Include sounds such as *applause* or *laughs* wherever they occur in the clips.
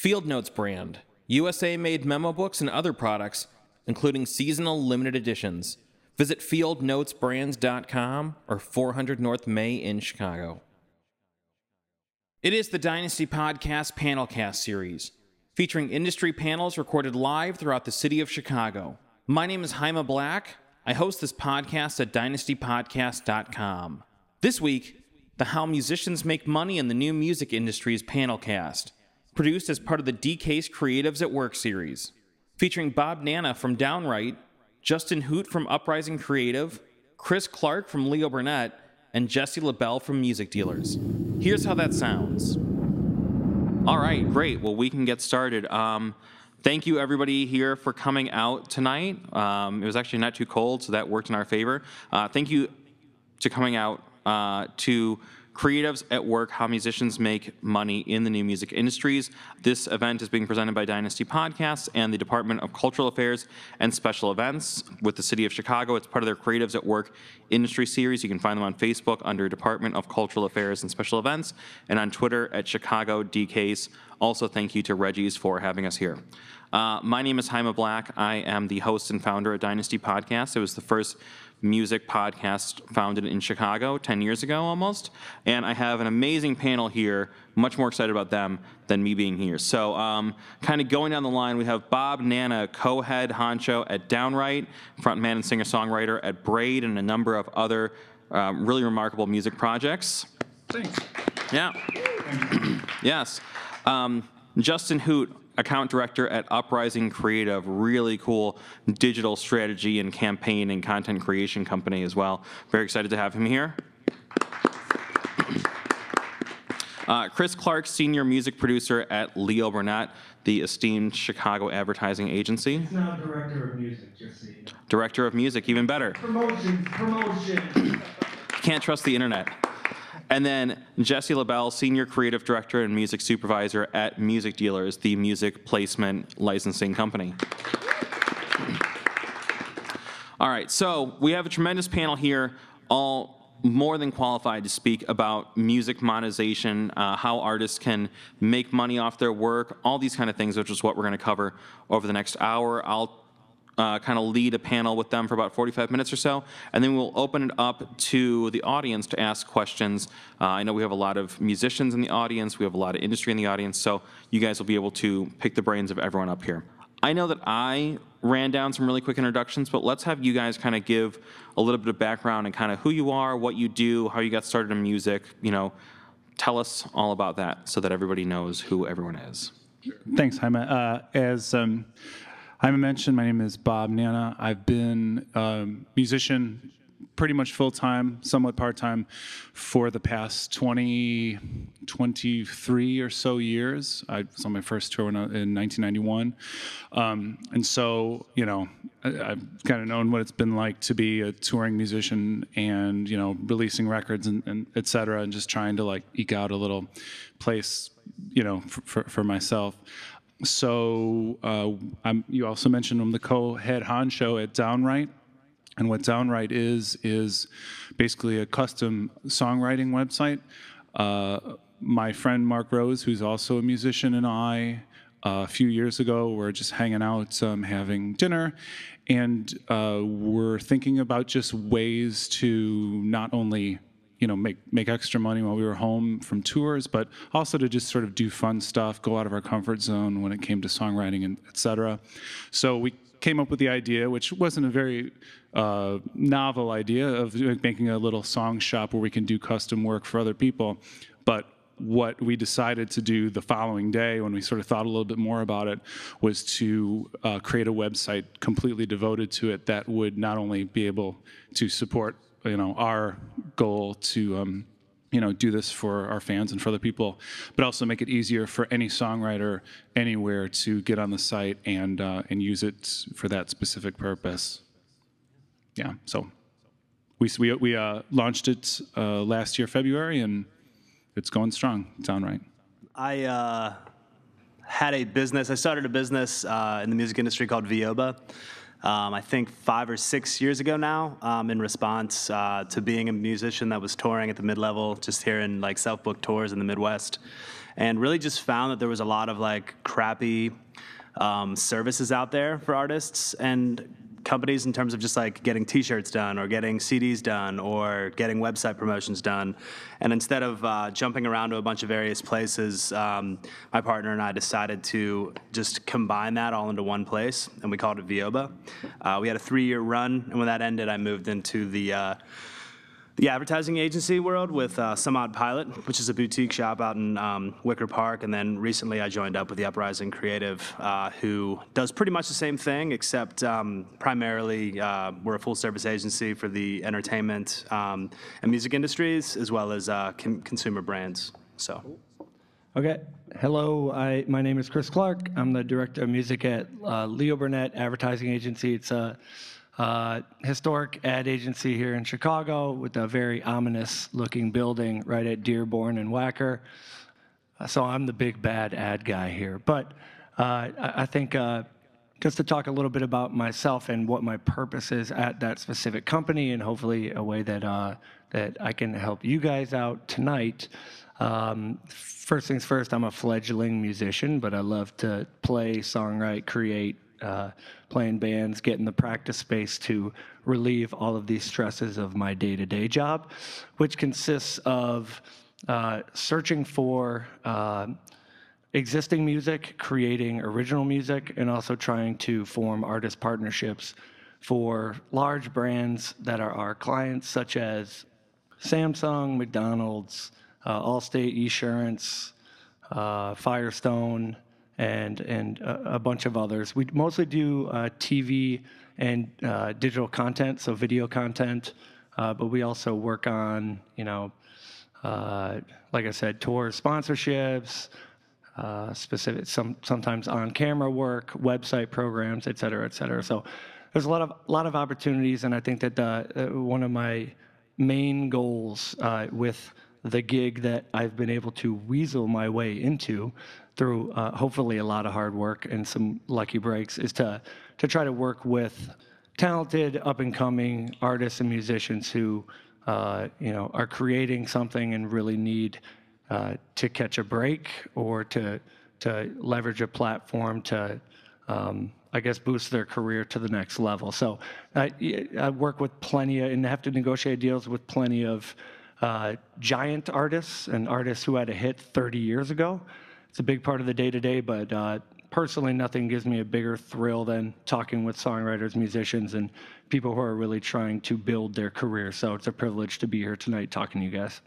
Field Notes brand, USA made memo books and other products, including seasonal limited editions. Visit fieldnotesbrands.com or 400 North May in Chicago. It is the Dynasty Podcast Panelcast series, featuring industry panels recorded live throughout the city of Chicago. My name is Jaime Black. I host this podcast at dynastypodcast.com. This week, the How Musicians Make Money in the New Music Industry's panelcast, produced as part of the DCASE Creatives at Work series, featuring Bob Nanna from Downwrite, Justin Hoot from Uprising Creative, Chris Clark from Leo Burnett, and Jesse LaBelle from Music Dealers. Here's how that sounds. All right, great. Well, we can get started. Um, thank you, everybody here, for coming out tonight. Um, it was actually not too cold, so that worked in our favor. Uh, thank you to coming out uh, to Creatives at Work, How Musicians Make Money in the New Music Industries. This event is being presented by Dynasty Podcasts and the Department of Cultural Affairs and Special Events with the City of Chicago. It's part of their Creatives at Work industry series. You can find them on Facebook under Department of Cultural Affairs and Special Events and on Twitter at Chicago DCASE. Also, thank you to Reggie's for having us here. Uh, my name is Jaime Black. I am the host and founder of Dynasty Podcast. It was the first music podcast founded in Chicago 10 years ago almost. And I have an amazing panel here, much more excited about them than me being here. So, um, kind of going down the line, we have Bob Nanna, co head honcho at Downwrite, frontman and singer songwriter at Braid, and a number of other um, really remarkable music projects. Thanks. Yeah. *clears throat* yes. Um, Justin Hoot, account director at Uprising Creative, really cool digital strategy and campaign and content creation company as well. Very excited to have him here. Uh, Chris Clark, senior music producer at Leo Burnett, the esteemed Chicago advertising agency. He's now director of music, just so you know. Director of music, even better. Promotion, promotion. Can't trust the internet. And then Jesse LaBelle, Senior Creative Director and Music Supervisor at Music Dealers, the music placement licensing company. All right, so we have a tremendous panel here, all more than qualified to speak about music monetization, uh, how artists can make money off their work, all these kind of things, which is what we're going to cover over the next hour. I'll uh, kind of lead a panel with them for about 45 minutes or so, and then we'll open it up to the audience to ask questions. Uh, I know we have a lot of musicians in the audience, we have a lot of industry in the audience, so you guys will be able to pick the brains of everyone up here. I know that I ran down some really quick introductions, but let's have you guys kind of give a little bit of background and kind of who you are, what you do, how you got started in music. You know, tell us all about that so that everybody knows who everyone is. Thanks, Jaime. Uh, as um, Jaime mentioned, my name is Bob Nanna. I've been a musician pretty much full time, somewhat part time, for the past 20, 23 or so years. I was on my first tour in, in 1991. Um, and so, you know, I, I've kind of known what it's been like to be a touring musician and, you know, releasing records and, and et cetera, and just trying to like eke out a little place, you know, for, for, for myself so uh, you also mentioned I'm the co-head honcho at Downwrite, and what Downwrite is is basically a custom songwriting website. Uh, my friend Mark Rose, who's also a musician, and I, uh, a few years ago, were just hanging out, um, having dinner, and uh, we're thinking about just ways to not only you know make make extra money while we were home from tours, but also to just sort of do fun stuff, go out of our comfort zone when it came to songwriting and etc. So we came up with the idea, which wasn't a very uh, novel idea of making a little song shop where we can do custom work for other people, but what we decided to do the following day when we sort of thought a little bit more about it was to uh, create a website completely devoted to it that would not only be able to support you know our goal to um, you know do this for our fans and for other people, but also make it easier for any songwriter anywhere to get on the site and uh, and use it for that specific purpose. Yeah, so we we we uh, launched it uh, last year February and it's going strong. Sound right? I uh, had a business. I started a business uh, in the music industry called Vioba. Um, I think five or six years ago now, um, in response uh, to being a musician that was touring at the mid level, just here in like self booked tours in the Midwest, and really just found that there was a lot of like crappy um, services out there for artists and companies in terms of just like getting t-shirts done or getting cds done or getting website promotions done. And instead of uh, jumping around to a bunch of various places um, my partner and i decided to just combine that all into one place and we called it vioba. Uh, we had a three-year run and when that ended i moved into the uh, the advertising agency world with uh, Some Odd Pilot, which is a boutique shop out in um, Wicker Park. And then recently I joined up with the Uprising Creative, uh, who does pretty much the same thing, except um, primarily uh, we're a full service agency for the entertainment um, and music industries, as well as uh, con- consumer brands. So. Okay. Hello. I, my name is Chris Clark. I'm the director of music at uh, Leo Burnett Advertising Agency. It's a uh, historic ad agency here in Chicago with a very ominous looking building right at Dearborn and Wacker. Uh, so I'm the big bad ad guy here. But uh, I, think uh, just to talk a little bit about myself and what my purpose is at that specific company, and hopefully a way that uh, that I can help you guys out tonight. Um, first things first, I'm a fledgling musician, but I love to play, songwrite, create, uh, playing bands, getting the practice space to relieve all of these stresses of my day to day job, which consists of uh, searching for uh, existing music, creating original music, and also trying to form artist partnerships for large brands that are our clients, such as Samsung, McDonald's, uh, Allstate Esurance, uh, Firestone and and a, a bunch of others. We mostly do uh, TV and uh, digital content, so video content, uh, but we also work on you know, uh, like I said, tour sponsorships. Uh, specific, some sometimes on-camera work, website programs, et cetera, et cetera. So there's a lot of lot of opportunities, and I think that one of my main goals with the gig that I've been able to weasel my way into through uh, hopefully a lot of hard work and some lucky breaks is to to try to work with talented up and coming artists and musicians who uh, you know are creating something and really need uh, to catch a break or to to leverage a platform to um, I guess boost their career to the next level. So I, I work with plenty of, and have to negotiate deals with plenty of uh, giant artists and artists who had a hit 30 years ago it's a big part of the day to day, but uh, personally, nothing gives me a bigger thrill than talking with songwriters, musicians, and people who are really trying to build their career. So it's a privilege to be here tonight talking to you guys.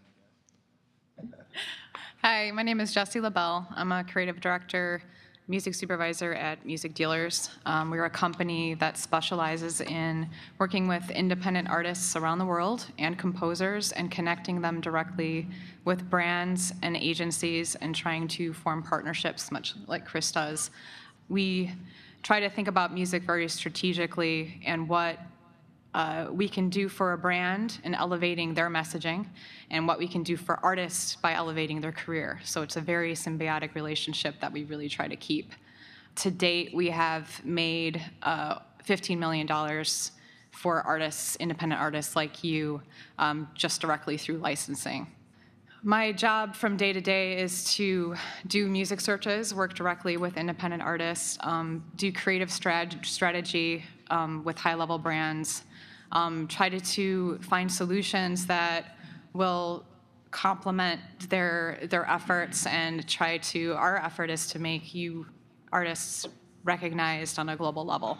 Hi, my name is Jessie LaBelle. I'm a creative director music supervisor at Music Dealers. Um, we're a company that specializes in working with independent artists around the world and composers and connecting them directly with brands and agencies and trying to form partnerships, much like Chris does. We try to think about music very strategically and what uh, we can do for a brand in elevating their messaging and what we can do for artists by elevating their career. So it's a very symbiotic relationship that we really try to keep. To date, we have made uh, $15 million for artists, independent artists like you, um, just directly through licensing. My job from day to day is to do music searches, work directly with independent artists, um, do creative strat- strategy um, with high level brands, um, try to, to find solutions that will complement their their efforts and try to our effort is to make you artists recognized on a global level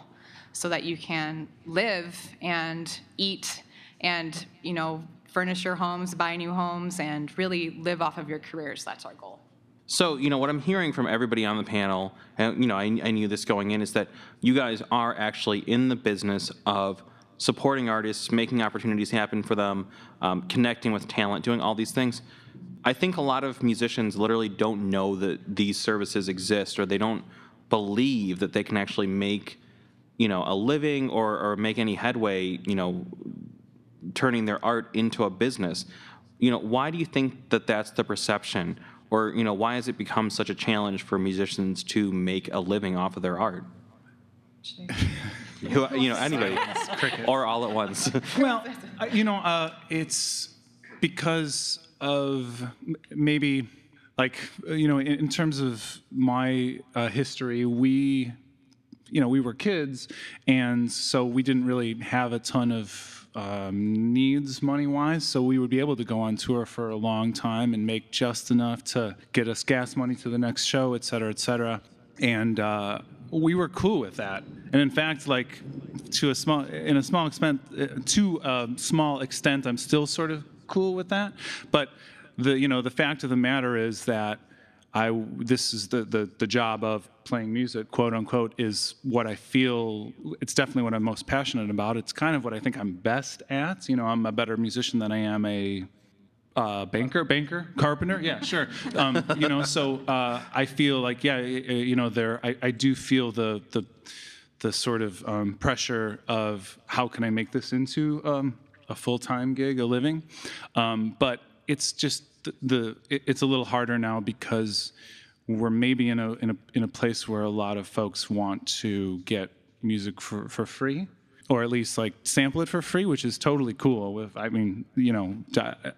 so that you can live and eat and you know furnish your homes buy new homes and really live off of your careers. That's our goal. So, you know, what I'm hearing from everybody on the panel, and, you know, I, I, knew this going in, is that you guys are actually in the business of supporting artists, making opportunities happen for them, um, connecting with talent, doing all these things. I think a lot of musicians literally don't know that these services exist, or they don't believe that they can actually make, you know, a living or, or make any headway, you know, turning their art into a business. You know, why do you think that that's the perception? Or, you know, why has it become such a challenge for musicians to make a living off of their art? *laughs* Who, you know, anybody, or all at once. *laughs* Well, you know, uh, it's because of maybe like uh, you know, in, in terms of my uh, history, we, you know, we were kids, and so we didn't really have a ton of um, needs money wise. So we would be able to go on tour for a long time and make just enough to get us gas money to the next show, et cetera, et cetera. And uh, we were cool with that. And in fact, like to a small, in a small extent, to a small extent, I'm still sort of cool with that. But the, you know, the fact of the matter is that I, this is the, the, the job of playing music, quote unquote, is what I feel, it's definitely what I'm most passionate about. It's kind of what I think I'm best at. You know, I'm a better musician than I am a uh, banker, banker, carpenter. Yeah, sure. Um, you know, so uh, I feel like, yeah, you know, there, I, I do feel the, the, the sort of um, pressure of how can I make this into um, a full-time gig, a living. Um, but it's just the, the it- it's a little harder now because we're maybe in a in a in a place where a lot of folks want to get music for, for free or at least like sample it for free which is totally cool with i mean you know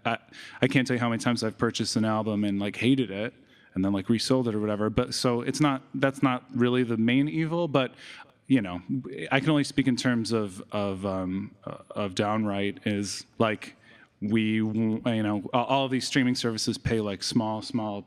I, I, can't tell you how many times i've purchased an album and like hated it and then like resold it or whatever but so it's not that's not really the main evil but you know i can only speak in terms of of um, uh, of downwrite is like we you know all these streaming services pay like small small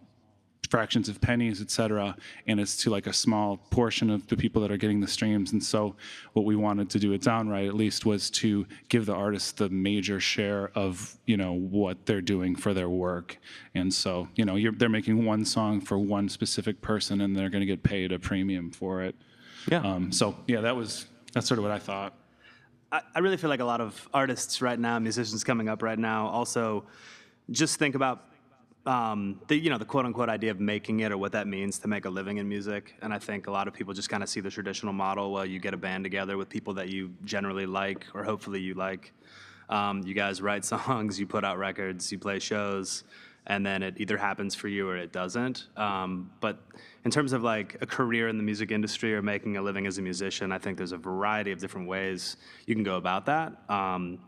fractions of pennies, et cetera, and it's to like a small portion of the people that are getting the streams. And so, what we wanted to do at Downwrite, at least, was to give the artists the major share of you know what they're doing for their work. And so, you know, you're, they're making one song for one specific person, and they're going to get paid a premium for it. Yeah. Um, so, yeah, that was that's sort of what I thought. I, I really feel like a lot of artists right now, musicians coming up right now, also just think about um, the you know the quote unquote idea of making it or what that means to make a living in music. And I think a lot of people just kind of see the traditional model. Well, you get a band together with people that you generally like, or hopefully you like. Um, you guys write *laughs* songs, you put out records, you play shows, and then it either happens for you or it doesn't. Um, but in terms of like a career in the music industry or making a living as a musician, I think there's a variety of different ways you can go about that. Um,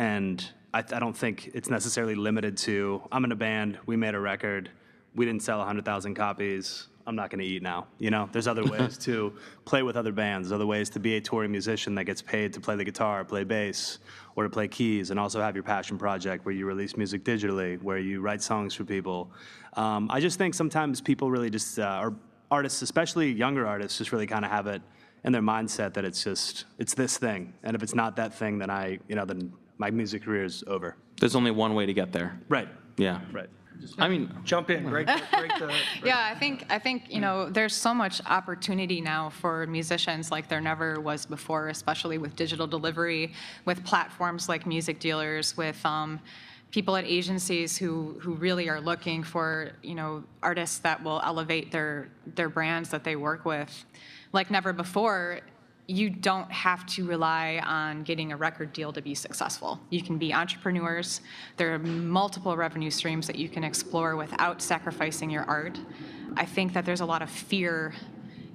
and I, I don't think it's necessarily limited to I'm in a band, we made a record, we didn't sell 100,000 copies. I'm not going to eat now. You know, there's other ways *laughs* to play with other bands, other ways to be a touring musician that gets paid to play the guitar, play bass, or to play keys, and also have your passion project where you release music digitally, where you write songs for people. Um, I just think sometimes people really just, uh, or artists, especially younger artists, just really kind of have it in their mindset that it's just, it's this thing. And if it's not that thing, then I, you know, then my music career is over. There's only one way to get there. Right. Yeah. Right. I mean, Jump in, break, the- break the. *laughs* Yeah, I think, I think, you know, there's so much opportunity now for musicians like there never was before, especially with digital delivery, with platforms like music dealers, with um, people at agencies who, who really are looking for, you know, artists that will elevate their, their brands that they work with. Like never before, you don't have to rely on getting a record deal to be successful. You can be entrepreneurs. There are multiple revenue streams that you can explore without sacrificing your art. I think that there's a lot of fear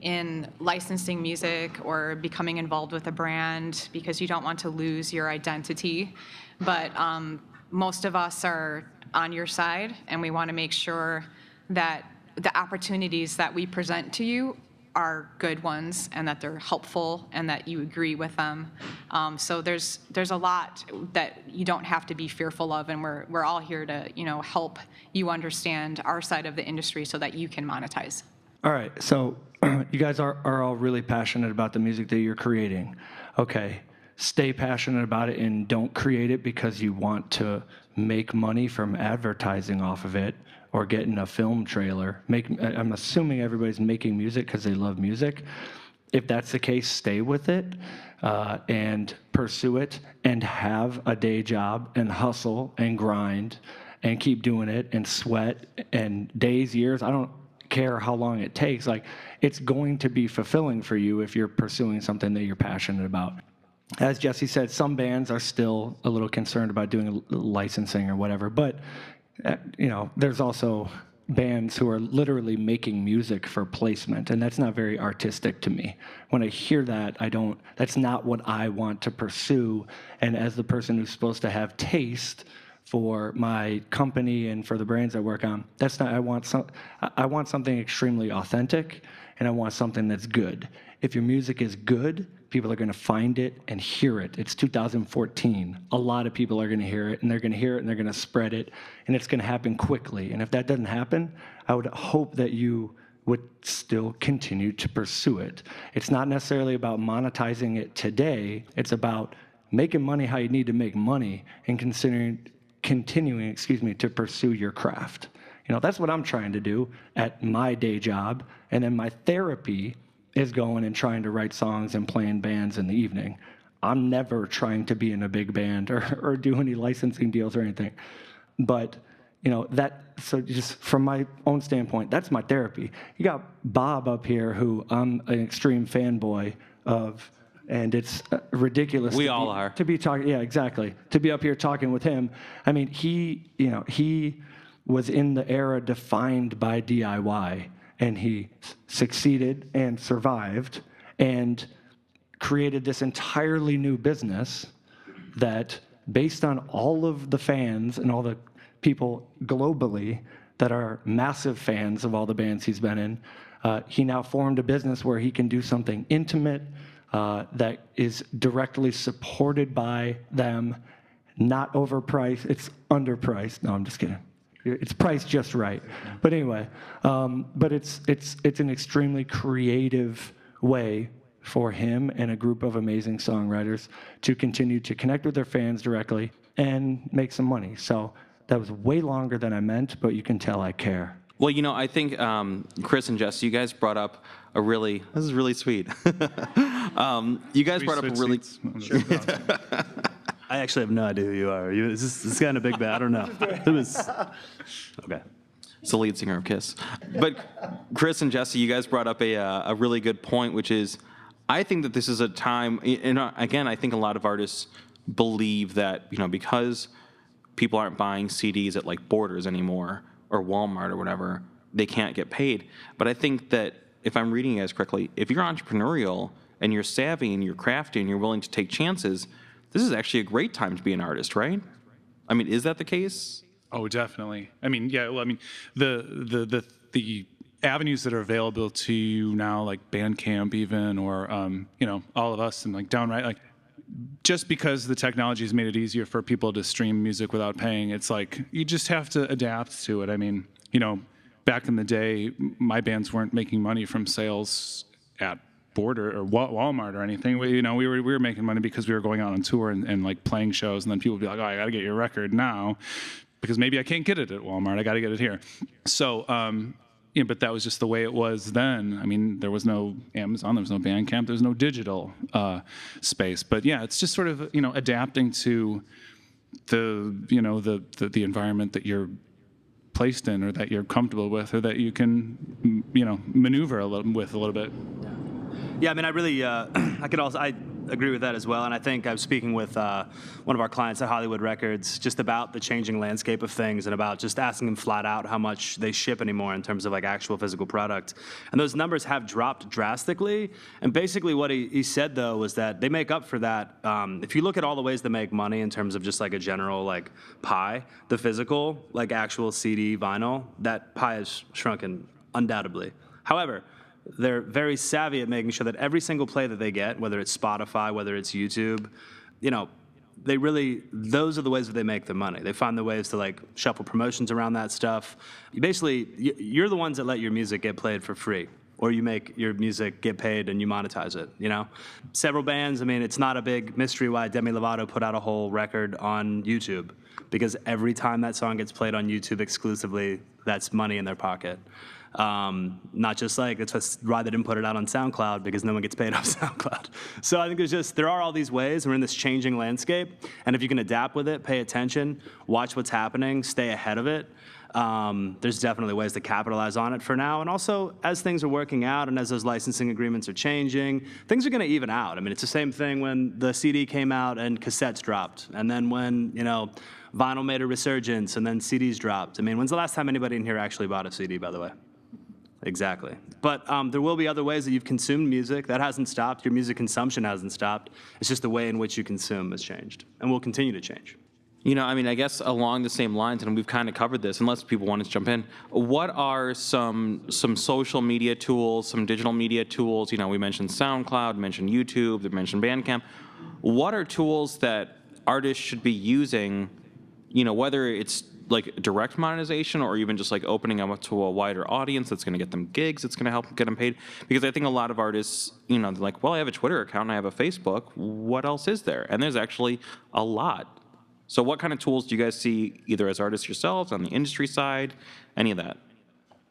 in licensing music or becoming involved with a brand because you don't want to lose your identity. But um, most of us are on your side, and we want to make sure that the opportunities that we present to you are good ones and that they're helpful and that you agree with them. Um, so there's there's a lot that you don't have to be fearful of, and we're we're all here to you know help you understand our side of the industry so that you can monetize. All right, so *clears throat* you guys are, are all really passionate about the music that you're creating. Okay, stay passionate about it and don't create it because you want to make money from advertising off of it or getting a film trailer. Make, I'm assuming everybody's making music because they love music. If that's the case, stay with it uh, and pursue it and have a day job and hustle and grind and keep doing it and sweat and days, years. I don't care how long it takes. Like, it's going to be fulfilling for you if you're pursuing something that you're passionate about. As Jesse said, some bands are still a little concerned about doing licensing or whatever, but uh, you know, there's also bands who are literally making music for placement, and that's not very artistic to me. When I hear that, I don't. That's not what I want to pursue. And as the person who's supposed to have taste for my company and for the brands I work on, that's not. I want some. I I want something extremely authentic, and I want something that's good. If your music is good, people are going to find it and hear it. It's 2014. A lot of people are going to hear it, and they're going to hear it, and they're going to spread it, and it's going to happen quickly. And if that doesn't happen, I would hope that you would still continue to pursue it. It's not necessarily about monetizing it today. It's about making money how you need to make money and considering continuing, excuse me, to pursue your craft. You know, that's what I'm trying to do at my day job. And then my therapy is going and trying to write songs and playing bands in the evening. I'm never trying to be in a big band *laughs* or, or do any licensing deals or anything. But, you know, that, so just from my own standpoint, that's my therapy. You got Bob up here, who I'm an extreme fanboy of, and it's uh, ridiculous. We all be- are. To be talking, yeah, exactly. To be up here talking with him. I mean, he, you know, he was in the era defined by DIY, and he succeeded and survived and created this entirely new business that, based on all of the fans and all the people globally that are massive fans of all the bands he's been in, uh, he now formed a business where he can do something intimate uh, that is directly supported by them, not overpriced. It's underpriced. No, I'm just kidding. It's priced just right. But anyway, um, but it's it's it's an extremely creative way for him and a group of amazing songwriters to continue to connect with their fans directly and make some money. So that was way longer than I meant, but you can tell I care. Well, you know, I think um, Chris and Jess, you guys brought up a really, this is really sweet. *laughs* um, you guys brought up a really, *laughs* I actually have no idea who you are. Are you, is this, this guy in a big band? I don't know. *laughs* It was, okay. it's the lead singer of Kiss. But Chris and Jesse, you guys brought up a, uh, a really good point, which is I think that this is a time, and uh, again, I think a lot of artists believe that, you know, because people aren't buying CDs at like Borders anymore or Walmart or whatever, they can't get paid. But I think that if I'm reading you guys correctly, if you're entrepreneurial and you're savvy and you're crafty and you're willing to take chances, this is actually a great time to be an artist, right? I mean, is that the case? Oh, definitely. I mean, yeah. Well, I mean, the the the the avenues that are available to you now, like Bandcamp, even, or um, you know, all of us, and like downwrite, like just because the technology has made it easier for people to stream music without paying, it's like you just have to adapt to it. I mean, you know, back in the day, my bands weren't making money from sales at Border or Walmart or anything. We, you know, we were we were making money because we were going out on tour and, and like playing shows, and then people would be like, "Oh, I got to get your record now," because maybe I can't get it at Walmart. I got to get it here. So, um, yeah, but that was just the way it was then. I mean, there was no Amazon, there was no Bandcamp, there was no digital uh, space. But yeah, it's just sort of you know adapting to the you know the, the the environment that you're placed in or that you're comfortable with or that you can you know maneuver a little with a little bit Yeah, I mean, I really, uh, *clears throat* I could also, I agree with that as well. And I think I was speaking with uh, one of our clients at Hollywood Records just about the changing landscape of things and about just asking them flat out how much they ship anymore in terms of like actual physical product. And those numbers have dropped drastically. And basically, what he, he said though was that they make up for that. Um, if you look at all the ways they make money in terms of just like a general like pie, the physical, like actual CD vinyl, that pie has shrunken undoubtedly. However, they're very savvy at making sure that every single play that they get, whether it's Spotify, whether it's YouTube, you know, they really those are the ways that they make their money. They find the ways to like shuffle promotions around that stuff. Basically, you're the ones that let your music get played for free. Or you make your music get paid and you monetize it, you know? Several bands, I mean, it's not a big mystery why Demi Lovato put out a whole record on YouTube. Because every time that song gets played on YouTube exclusively, that's money in their pocket. Um, not just like it's why they didn't put it out on SoundCloud because no one gets paid *laughs* off SoundCloud. So I think there's just there are all these ways. We're in this changing landscape, and if you can adapt with it, pay attention, watch what's happening, stay ahead of it. Um, there's definitely ways to capitalize on it for now, and also as things are working out and as those licensing agreements are changing, things are going to even out. I mean, it's the same thing when the CD came out and cassettes dropped, and then when you know vinyl made a resurgence, and then CDs dropped. I mean, when's the last time anybody in here actually bought a CD, by the way? Exactly. But um, there will be other ways that you've consumed music. That hasn't stopped. Your music consumption hasn't stopped. It's just the way in which you consume has changed and will continue to change. You know, I mean, I guess along the same lines, and we've kind of covered this, unless people want to jump in. What are some some social media tools, some digital media tools? You know, we mentioned SoundCloud, mentioned YouTube, we mentioned Bandcamp. What are tools that artists should be using? You know, whether it's like direct monetization or even just like opening up to a wider audience that's going to get them gigs, it's going to help get them paid. Because I think a lot of artists, you know, they're like, well, I have a Twitter account, and I have a Facebook. What else is there? And there's actually a lot. So, what kind of tools do you guys see, either as artists yourselves, on the industry side, any of that?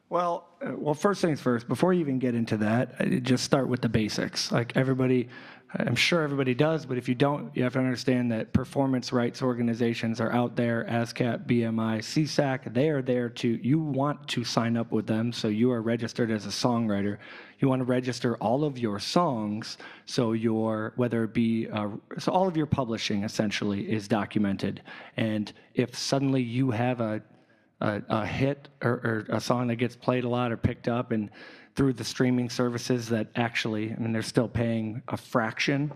Well, uh, well, first things first. Before you even get into that, just start with the basics. Like everybody, I'm sure everybody does, but if you don't, you have to understand that performance rights organizations are out there. ASCAP, BMI, SESAC. They are there to. You want to sign up with them, so you are registered as a songwriter. You want to register all of your songs, so your whether it be uh, so all of your publishing essentially is documented. And if suddenly you have a a, a hit or, or a song that gets played a lot or picked up and through the streaming services that actually i mean they're still paying a fraction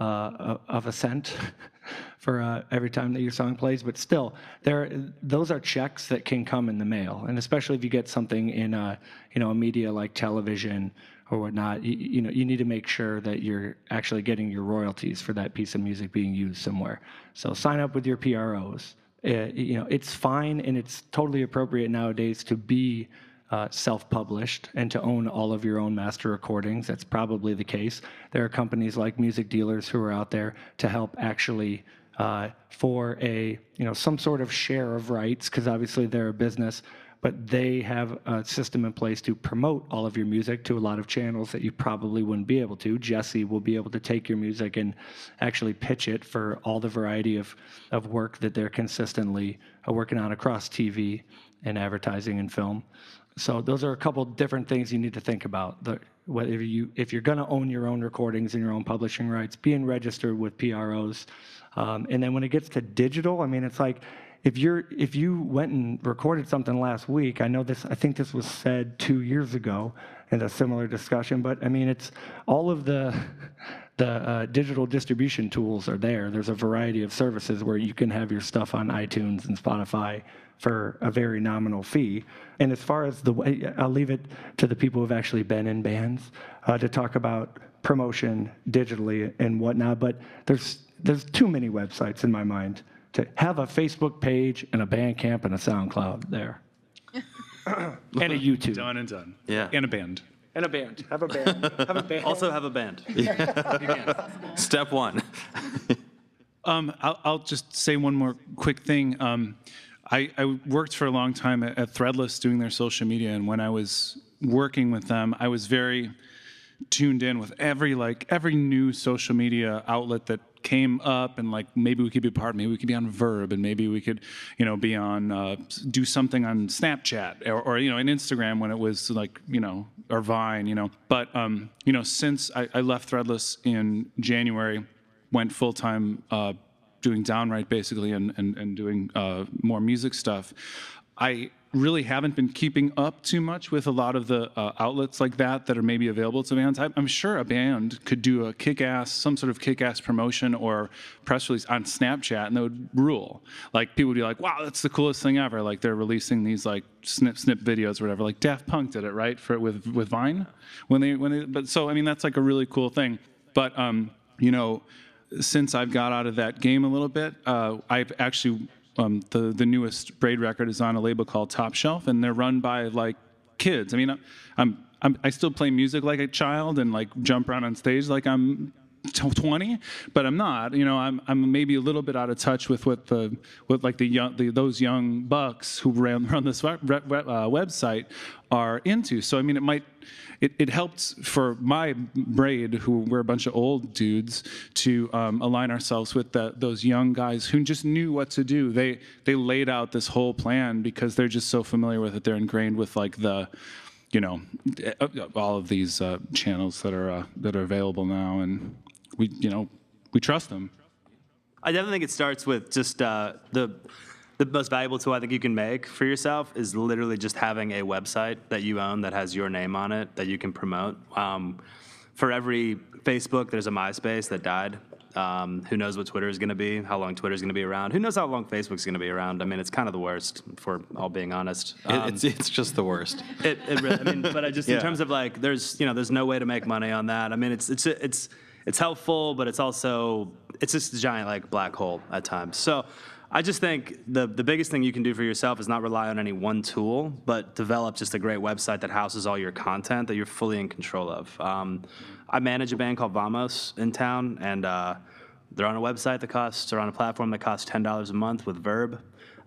uh, of a cent *laughs* for uh, every time that your song plays but still there those are checks that can come in the mail. And especially if you get something in a you know a media like television or whatnot you, you know you need to make sure that you're actually getting your royalties for that piece of music being used somewhere. So sign up with your pros uh, you know, it's fine and it's totally appropriate nowadays to be uh, self-published and to own all of your own master recordings. That's probably the case. There are companies like music dealers who are out there to help actually uh, for a you know some sort of share of rights because obviously they're a business but they have a system in place to promote all of your music to a lot of channels that you probably wouldn't be able to. Jesse will be able to take your music and actually pitch it for all the variety of, of work that they're consistently uh, working on across TV and advertising and film. So those are a couple different things you need to think about. The, whether you, if you're going to own your own recordings and your own publishing rights, being registered with PROs, um, and then when it gets to digital, I mean, it's like if you're if you went and recorded something last week, I know this. I think this was said two years ago in a similar discussion. But I mean, it's all of the the uh, digital distribution tools are there. There's a variety of services where you can have your stuff on iTunes and Spotify for a very nominal fee. And as far as the way, I'll leave it to the people who've actually been in bands uh, to talk about promotion digitally and whatnot. But there's there's too many websites in my mind to have a Facebook page and a Bandcamp and a SoundCloud there. *laughs* and a YouTube. Done and done. Yeah. And a band. And a band. Have a band. Have a band. Also, have a band. *laughs* Step one. *laughs* Um, I'll, I'll just say one more quick thing. Um, I, I worked for a long time at, at Threadless doing their social media, and when I was working with them, I was very tuned in with every like every new social media outlet that came up and like maybe we could be part maybe we could be on verb and maybe we could you know be on uh, do something on snapchat or, or you know in instagram when it was like you know or vine you know. But um you know since i, I left threadless in january went full-time uh, doing downwrite basically and, and, and doing uh, more music stuff i really haven't been keeping up too much with a lot of the uh, outlets like that that are maybe available to bands. I'm sure a band could do a kick-ass, some sort of kick-ass promotion or press release on Snapchat, and that would rule. Like people would be like, "Wow, that's the coolest thing ever!" Like they're releasing these like snip snip videos or whatever. Like Daft Punk did it right for with with Vine when they when they. But so I mean that's like a really cool thing. But um, you know, since I've got out of that game a little bit, uh, I've actually um, the the newest Braid record is on a label called Top Shelf, and they're run by like kids. I mean, I'm, I'm, I'm still play music like a child and like jump around on stage like I'm 20, but I'm not. You know, I'm I'm maybe a little bit out of touch with what the what like the young the, those young bucks who ran *laughs* run this uh, website are into. So I mean, it might it, it helped for my braid, who we're a bunch of old dudes, to um, align ourselves with the, those young guys who just knew what to do. They they laid out this whole plan because they're just so familiar with it. They're ingrained with like the, you know, all of these uh, channels that are uh, that are available now, and we you know we trust them. I definitely think it starts with just uh, the the most valuable tool I think you can make for yourself is literally just having a website that you own that has your name on it that you can promote. Um, for every Facebook, there's a MySpace that died. Um, who knows what Twitter is going to be? How long Twitter is going to be around? Who knows how long Facebook's going to be around? I mean, it's kind of the worst, for all being honest. It- Um, it's it's just the worst. it, it really, I mean, but I just in *laughs* terms of like, there's you know, there's no way to make money on that. I mean, it's it's it's it's helpful, but it's also it's just a giant like black hole at times. So. I just think the, the biggest thing you can do for yourself is not rely on any one tool, but develop just a great website that houses all your content that you're fully in control of. Um, I manage a band called Vamos in town, and uh, they're on a website that costs, or on a platform that costs $10 a month with Virb.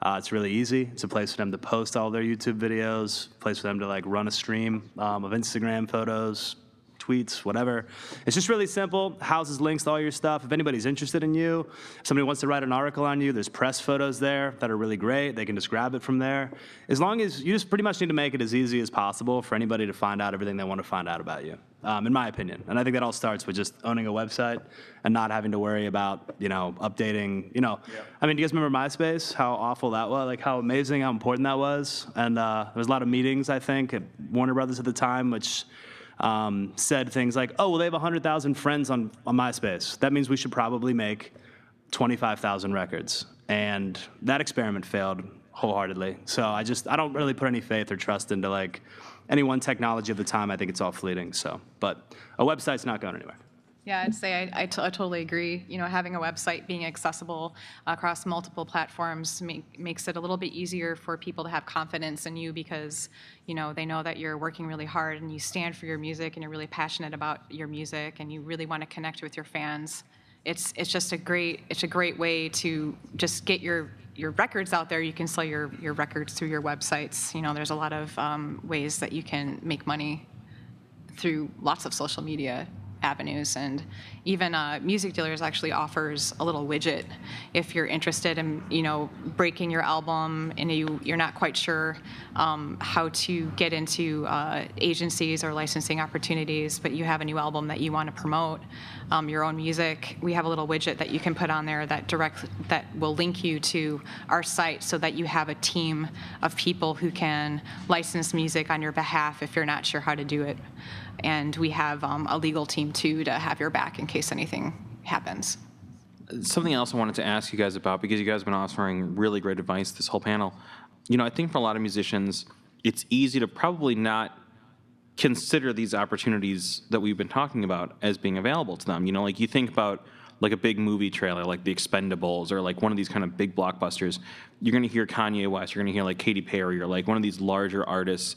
Uh, it's really easy. It's a place for them to post all their YouTube videos, place for them to like run a stream um, of Instagram photos, tweets, whatever. It's just really simple. Houses links to all your stuff. If anybody's interested in you, if somebody wants to write an article on you, there's press photos there that are really great. They can just grab it from there. As long as you just pretty much need to make it as easy as possible for anybody to find out everything they want to find out about you, um, in my opinion. And I think that all starts with just owning a website and not having to worry about, you know, updating, you know. I mean, do you guys remember MySpace? How awful that was? Like how amazing, how important that was? And uh, there was a lot of meetings, I think, at Warner Brothers at the time, which um, said things like, "Oh, well, they have 100,000 friends on, on MySpace. That means we should probably make 25,000 records." And that experiment failed wholeheartedly. So I just I don't really put any faith or trust into like any one technology of the time. I think it's all fleeting. So, but a website's not going anywhere. Yeah, I'd say I, I t- I totally agree. You know, having a website being accessible across multiple platforms make, makes it a little bit easier for people to have confidence in you because, you know, they know that you're working really hard and you stand for your music and you're really passionate about your music and you really want to connect with your fans. It's it's just a great it's a great way to just get your your records out there. You can sell your your records through your websites. You know, there's a lot of um, ways that you can make money through lots of social media avenues and even uh, music dealers actually offers a little widget if you're interested in you know breaking your album and you you're not quite sure um, how to get into uh, agencies or licensing opportunities but you have a new album that you want to promote um, your own music we have a little widget that you can put on there that direct that will link you to our site so that you have a team of people who can license music on your behalf if you're not sure how to do it and we have um, a legal team too to have your back in case anything happens. something else I wanted to ask you guys about because you guys have been offering really great advice this whole panel. You know, I think for a lot of musicians, it's easy to probably not consider these opportunities that we've been talking about as being available to them. You know, like you think about like a big movie trailer, like The Expendables, or like one of these kind of big blockbusters. You're going to hear Kanye West, you're going to hear like Katy Perry, or like one of these larger artists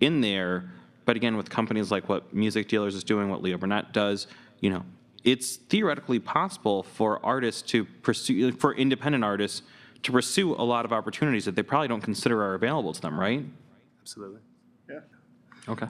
in there. But again, with companies like what Music Dealers is doing, what Leo Burnett does, you know, it's theoretically possible for artists to pursue, for independent artists to pursue a lot of opportunities that they probably don't consider are available to them, right? Absolutely. Yeah. Okay.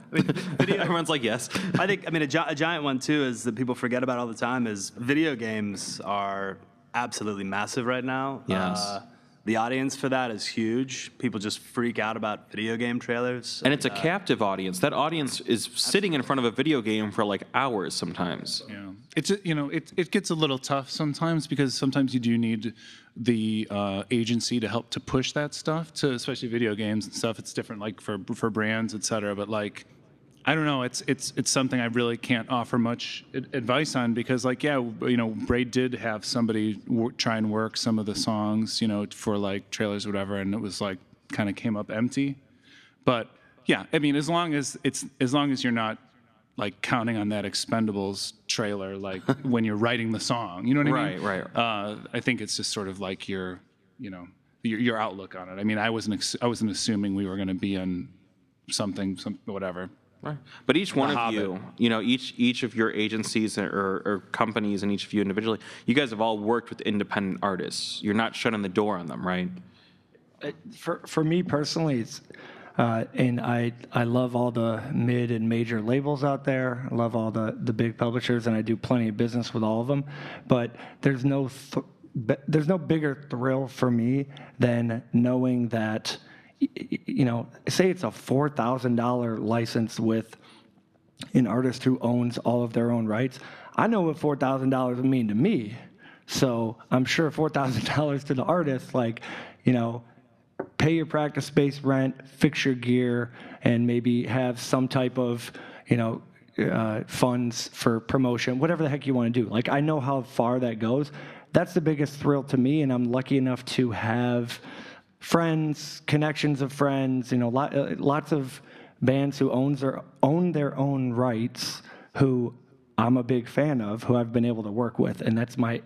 Everyone's like, yes. I think, I mean, a, gi- a giant one too is that people forget about all the time is video games are absolutely massive right now. Yes. Uh, the audience for that is huge. People just freak out about video game trailers. And it's a captive audience. That audience is sitting in front of a video game for like hours sometimes. Yeah, it's you know it it gets a little tough sometimes because sometimes you do need the uh, agency to help to push that stuff to especially video games and stuff. It's different like for for brands, et cetera. But like. I don't know. It's it's it's something I really can't offer much advice on because, like, yeah, you know, Braid did have somebody try and work some of the songs, you know, for like trailers, or whatever, and it was like kind of came up empty. But yeah, I mean, as long as it's as long as you're not like counting on that Expendables trailer, like *laughs* when you're writing the song, you know what I mean? Right, right. Uh, I think it's just sort of like your, you know, your, your outlook on it. I mean, I wasn't ex- I wasn't assuming we were going to be on something, some whatever. Right. But each one of Hobbit. you, you know, each each of your agencies or, or companies and each of you individually, you guys have all worked with independent artists. You're not shutting the door on them, right? for for me personally, it's uh, and I I love all the mid and major labels out there. I love all the the big publishers, and I do plenty of business with all of them. But there's no th- there's no bigger thrill for me than knowing that y- y- you know, say it's a four thousand dollar license with an artist who owns all of their own rights. I know what four thousand dollars would mean to me. So I'm sure $4,000 to the artist, like, you know, pay your practice space rent, fix your gear, and maybe have some type of, you know, uh, funds for promotion, whatever the heck you want to do. Like, I know how far that goes. That's the biggest thrill to me, and I'm lucky enough to have friends, connections of friends, you know, lot, uh, lots of bands who owns their, own their own rights, who I'm a big fan of, who I've been able to work with, and that's my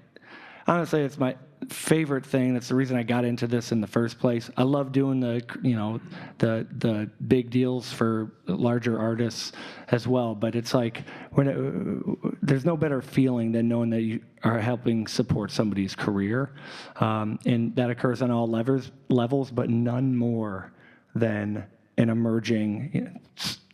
honestly, it's my favorite thing. That's the reason I got into this in the first place. I love doing the, you know, the the big deals for larger artists as well. But it's like when it, there's no better feeling than knowing that you are helping support somebody's career, um, and that occurs on all levels levels, but none more than an emerging.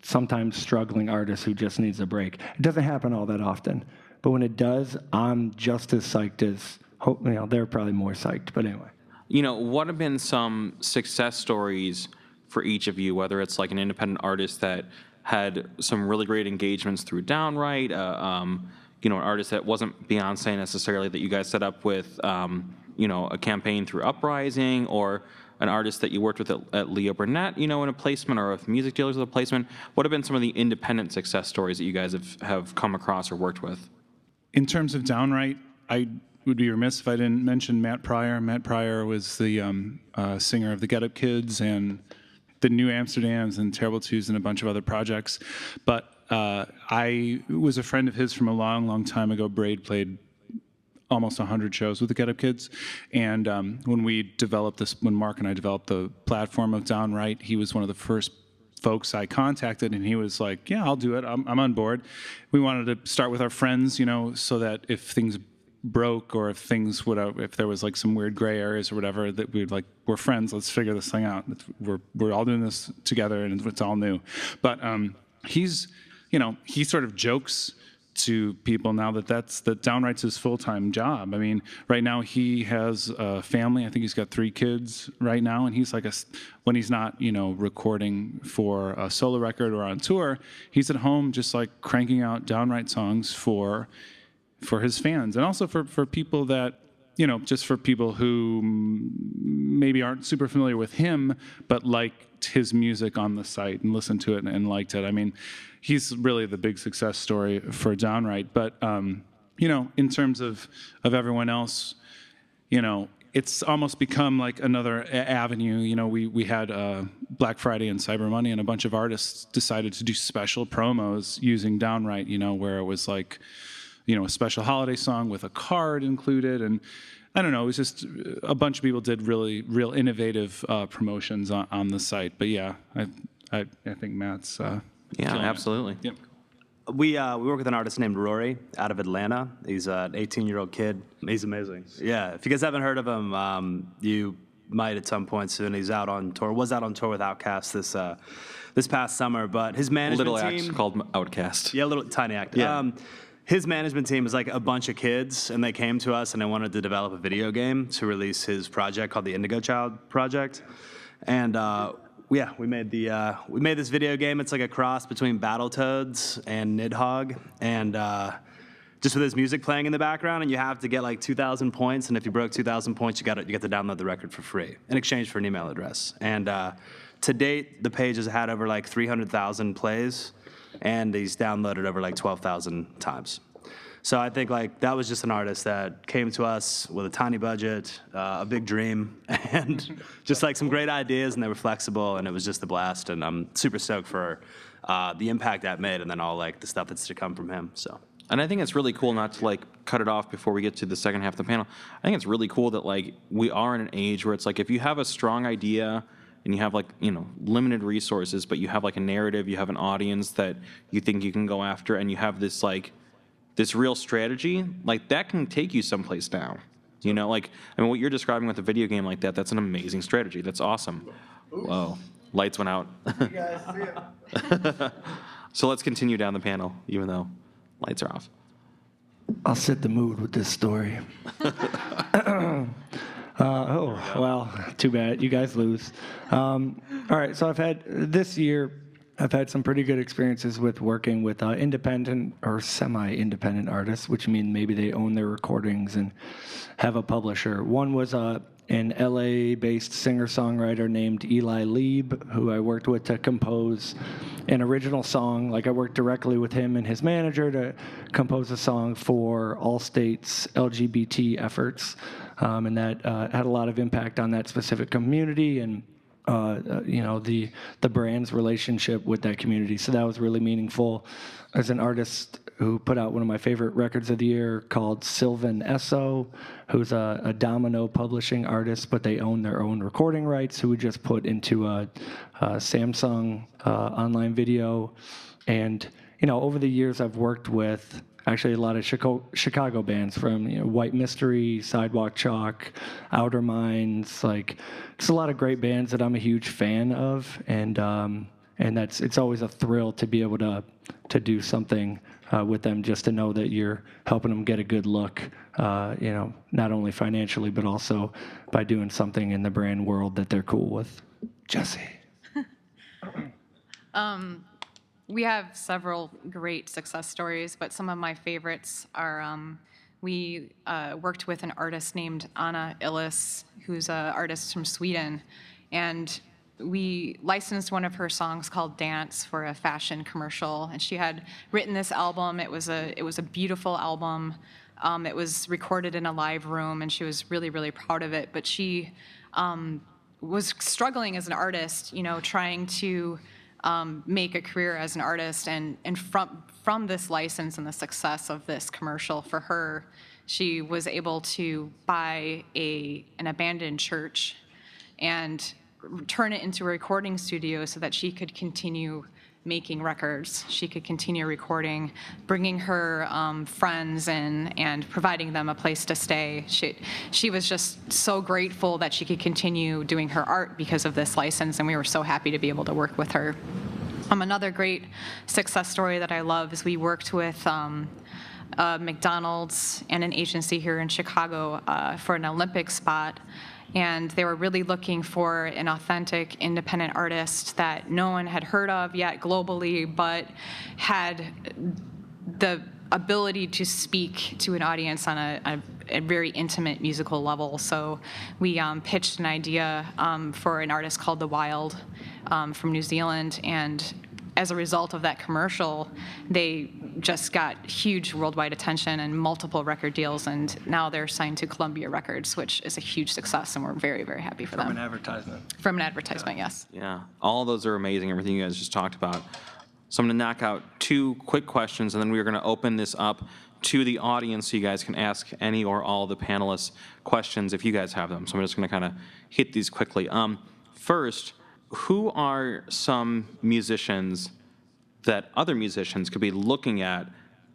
Sometimes struggling artist who just needs a break. It doesn't happen all that often. But when it does, I'm just as psyched as, hope, you know, they're probably more psyched. But anyway. You know, what have been some success stories for each of you, whether it's like an independent artist that had some really great engagements through Downwrite, uh, um, you know, an artist that wasn't Beyonce necessarily that you guys set up with, um, you know, a campaign through Uprising, or an artist that you worked with at, at Leo Burnett, you know, in a placement, or with music dealers with a placement. What have been some of the independent success stories that you guys have, have come across or worked with? In terms of downwrite, I would be remiss if I didn't mention Matt Pryor. Matt Pryor was the um, uh, singer of the Get Up Kids and the New Amsterdams and Terrible Twos and a bunch of other projects. But uh, I was a friend of his from a long, long time ago. Braid played almost 100 shows with the Get Up Kids. And um, when we developed this, when Mark and I developed the platform of Downwrite, he was one of the first folks I contacted, and he was like, "Yeah, I'll do it. I'm, I'm on board." We wanted to start with our friends, you know, so that if things broke or if things would have, if there was like some weird gray areas or whatever, that we'd like, we're friends. Let's figure this thing out. We're we're all doing this together, and it's all new. But um, he's, you know, he sort of jokes to people now that that's that downwrite's his full-time job i mean right now he has a family i think he's got three kids right now and he's like a when he's not you know recording for a solo record or on tour he's at home just like cranking out downright songs for for his fans and also for for people that you know just for people who maybe aren't super familiar with him but liked his music on the site and listened to it and, and liked it i mean he's really the big success story for Downwrite. But um, you know, in terms of of everyone else, you know, it's almost become like another avenue. You know, we we had uh, Black Friday and Cyber Monday, and a bunch of artists decided to do special promos using Downwrite. You know, where it was like, you know, a special holiday song with a card included, and I don't know. It was just a bunch of people did really real innovative uh, promotions on, on the site. But yeah, I I, I think Matt's. Uh, Yeah, killing it. absolutely. Yep. We uh, we work with an artist named Raury out of Atlanta. He's an 18 year old kid. He's amazing. Yeah, if you guys haven't heard of him, um, you might at some point soon. He's out on tour. Was out on tour with Outkast this uh, this past summer. But his management Little team act called Outkast. Yeah, a little tiny act. Yeah. Um, his management team is like a bunch of kids, and they came to us and they wanted to develop a video game to release his project called the Indigo Child Project. And uh, yeah, we made the uh, we made this video game. It's like a cross between Battletoads and Nidhogg, and uh, just with his music playing in the background. And you have to get like 2,000 points, and if you broke 2,000 points, you got you get to download the record for free in exchange for an email address. And uh, to date, the page has had over like 300,000 plays, and he's downloaded over like 12,000 times. So I think like that was just an artist that came to us with a tiny budget, uh, a big dream, *laughs* and just like some great ideas, and they were flexible, and it was just a blast. And I'm super stoked for uh, the impact that made, and then all like the stuff that's to come from him. So And I think it's really cool not to like cut it off before we get to the second half of the panel. I think it's really cool that like we are in an age where it's like if you have a strong idea and you have like, you know, limited resources, but you have like a narrative, you have an audience that you think you can go after and you have this like this real strategy, like that can take you someplace now. You know, like I mean what you're describing with a video game like that, that's an amazing strategy. That's awesome. Whoa. Lights went out. *laughs* so let's continue down the panel, even though lights are off. I'll set the mood with this story. *laughs* uh, oh, well, too bad. You guys lose. Um, all right, so I've had this year, I've had some pretty good experiences with working with uh, independent or semi-independent artists, which mean maybe they own their recordings and have a publisher. One was uh, an LA-based singer-songwriter named Eli Lieb, who I worked with to compose an original song. Like I worked directly with him and his manager to compose a song for Allstate's LGBT efforts, um, and that uh, had a lot of impact on that specific community and uh, uh, you know the the brand's relationship with that community. So that was really meaningful. As an artist who put out one of my favorite records of the year called Sylvan Esso, who's a, a Domino publishing artist, but they own their own recording rights. Who we just put into a, a Samsung uh, online video, and you know over the years I've worked with actually a lot of Chicago, Chicago bands from you know, White Mystery, Sidewalk Chalk, Outer Minds. Like, it's a lot of great bands that I'm a huge fan of, and um, and that's it's always a thrill to be able to to do something uh, with them, just to know that you're helping them get a good look. Uh, you know, not only financially but also by doing something in the brand world that they're cool with. Jesse. *laughs* We have several great success stories, but some of my favorites are um, we uh, worked with an artist named Anna Illis, who's an artist from Sweden, and we licensed one of her songs called "Dance" for a fashion commercial. And she had written this album. It was a it was a beautiful album. Um, it was recorded in a live room, and she was really really proud of it. But she um, was struggling as an artist, you know, trying to um, make a career as an artist. And, and from, from this license and the success of this commercial for her, she was able to buy a, an abandoned church and turn it into a recording studio so that she could continue making records. She could continue recording, bringing her um, friends in and providing them a place to stay. She, she was just so grateful that she could continue doing her art because of this license, and we were so happy to be able to work with her. Um, another great success story that I love is we worked with um, uh, McDonald's and an agency here in Chicago uh, for an Olympic spot. And they were really looking for an authentic, independent artist that no one had heard of yet globally, but had the ability to speak to an audience on a, a, a very intimate musical level. So we um, pitched an idea um, for an artist called The Wild um, from New Zealand, and as a result of that commercial, they just got huge worldwide attention and multiple record deals, and now they're signed to Columbia Records, which is a huge success, and we're very, very happy for that. From an advertisement. From an advertisement, yes. Yeah, all of those are amazing, everything you guys just talked about. So I'm going to knock out two quick questions, and then we're going to open this up to the audience so you guys can ask any or all the panelists questions if you guys have them. So I'm just going to kind of hit these quickly. Um, first, who are some musicians that other musicians could be looking at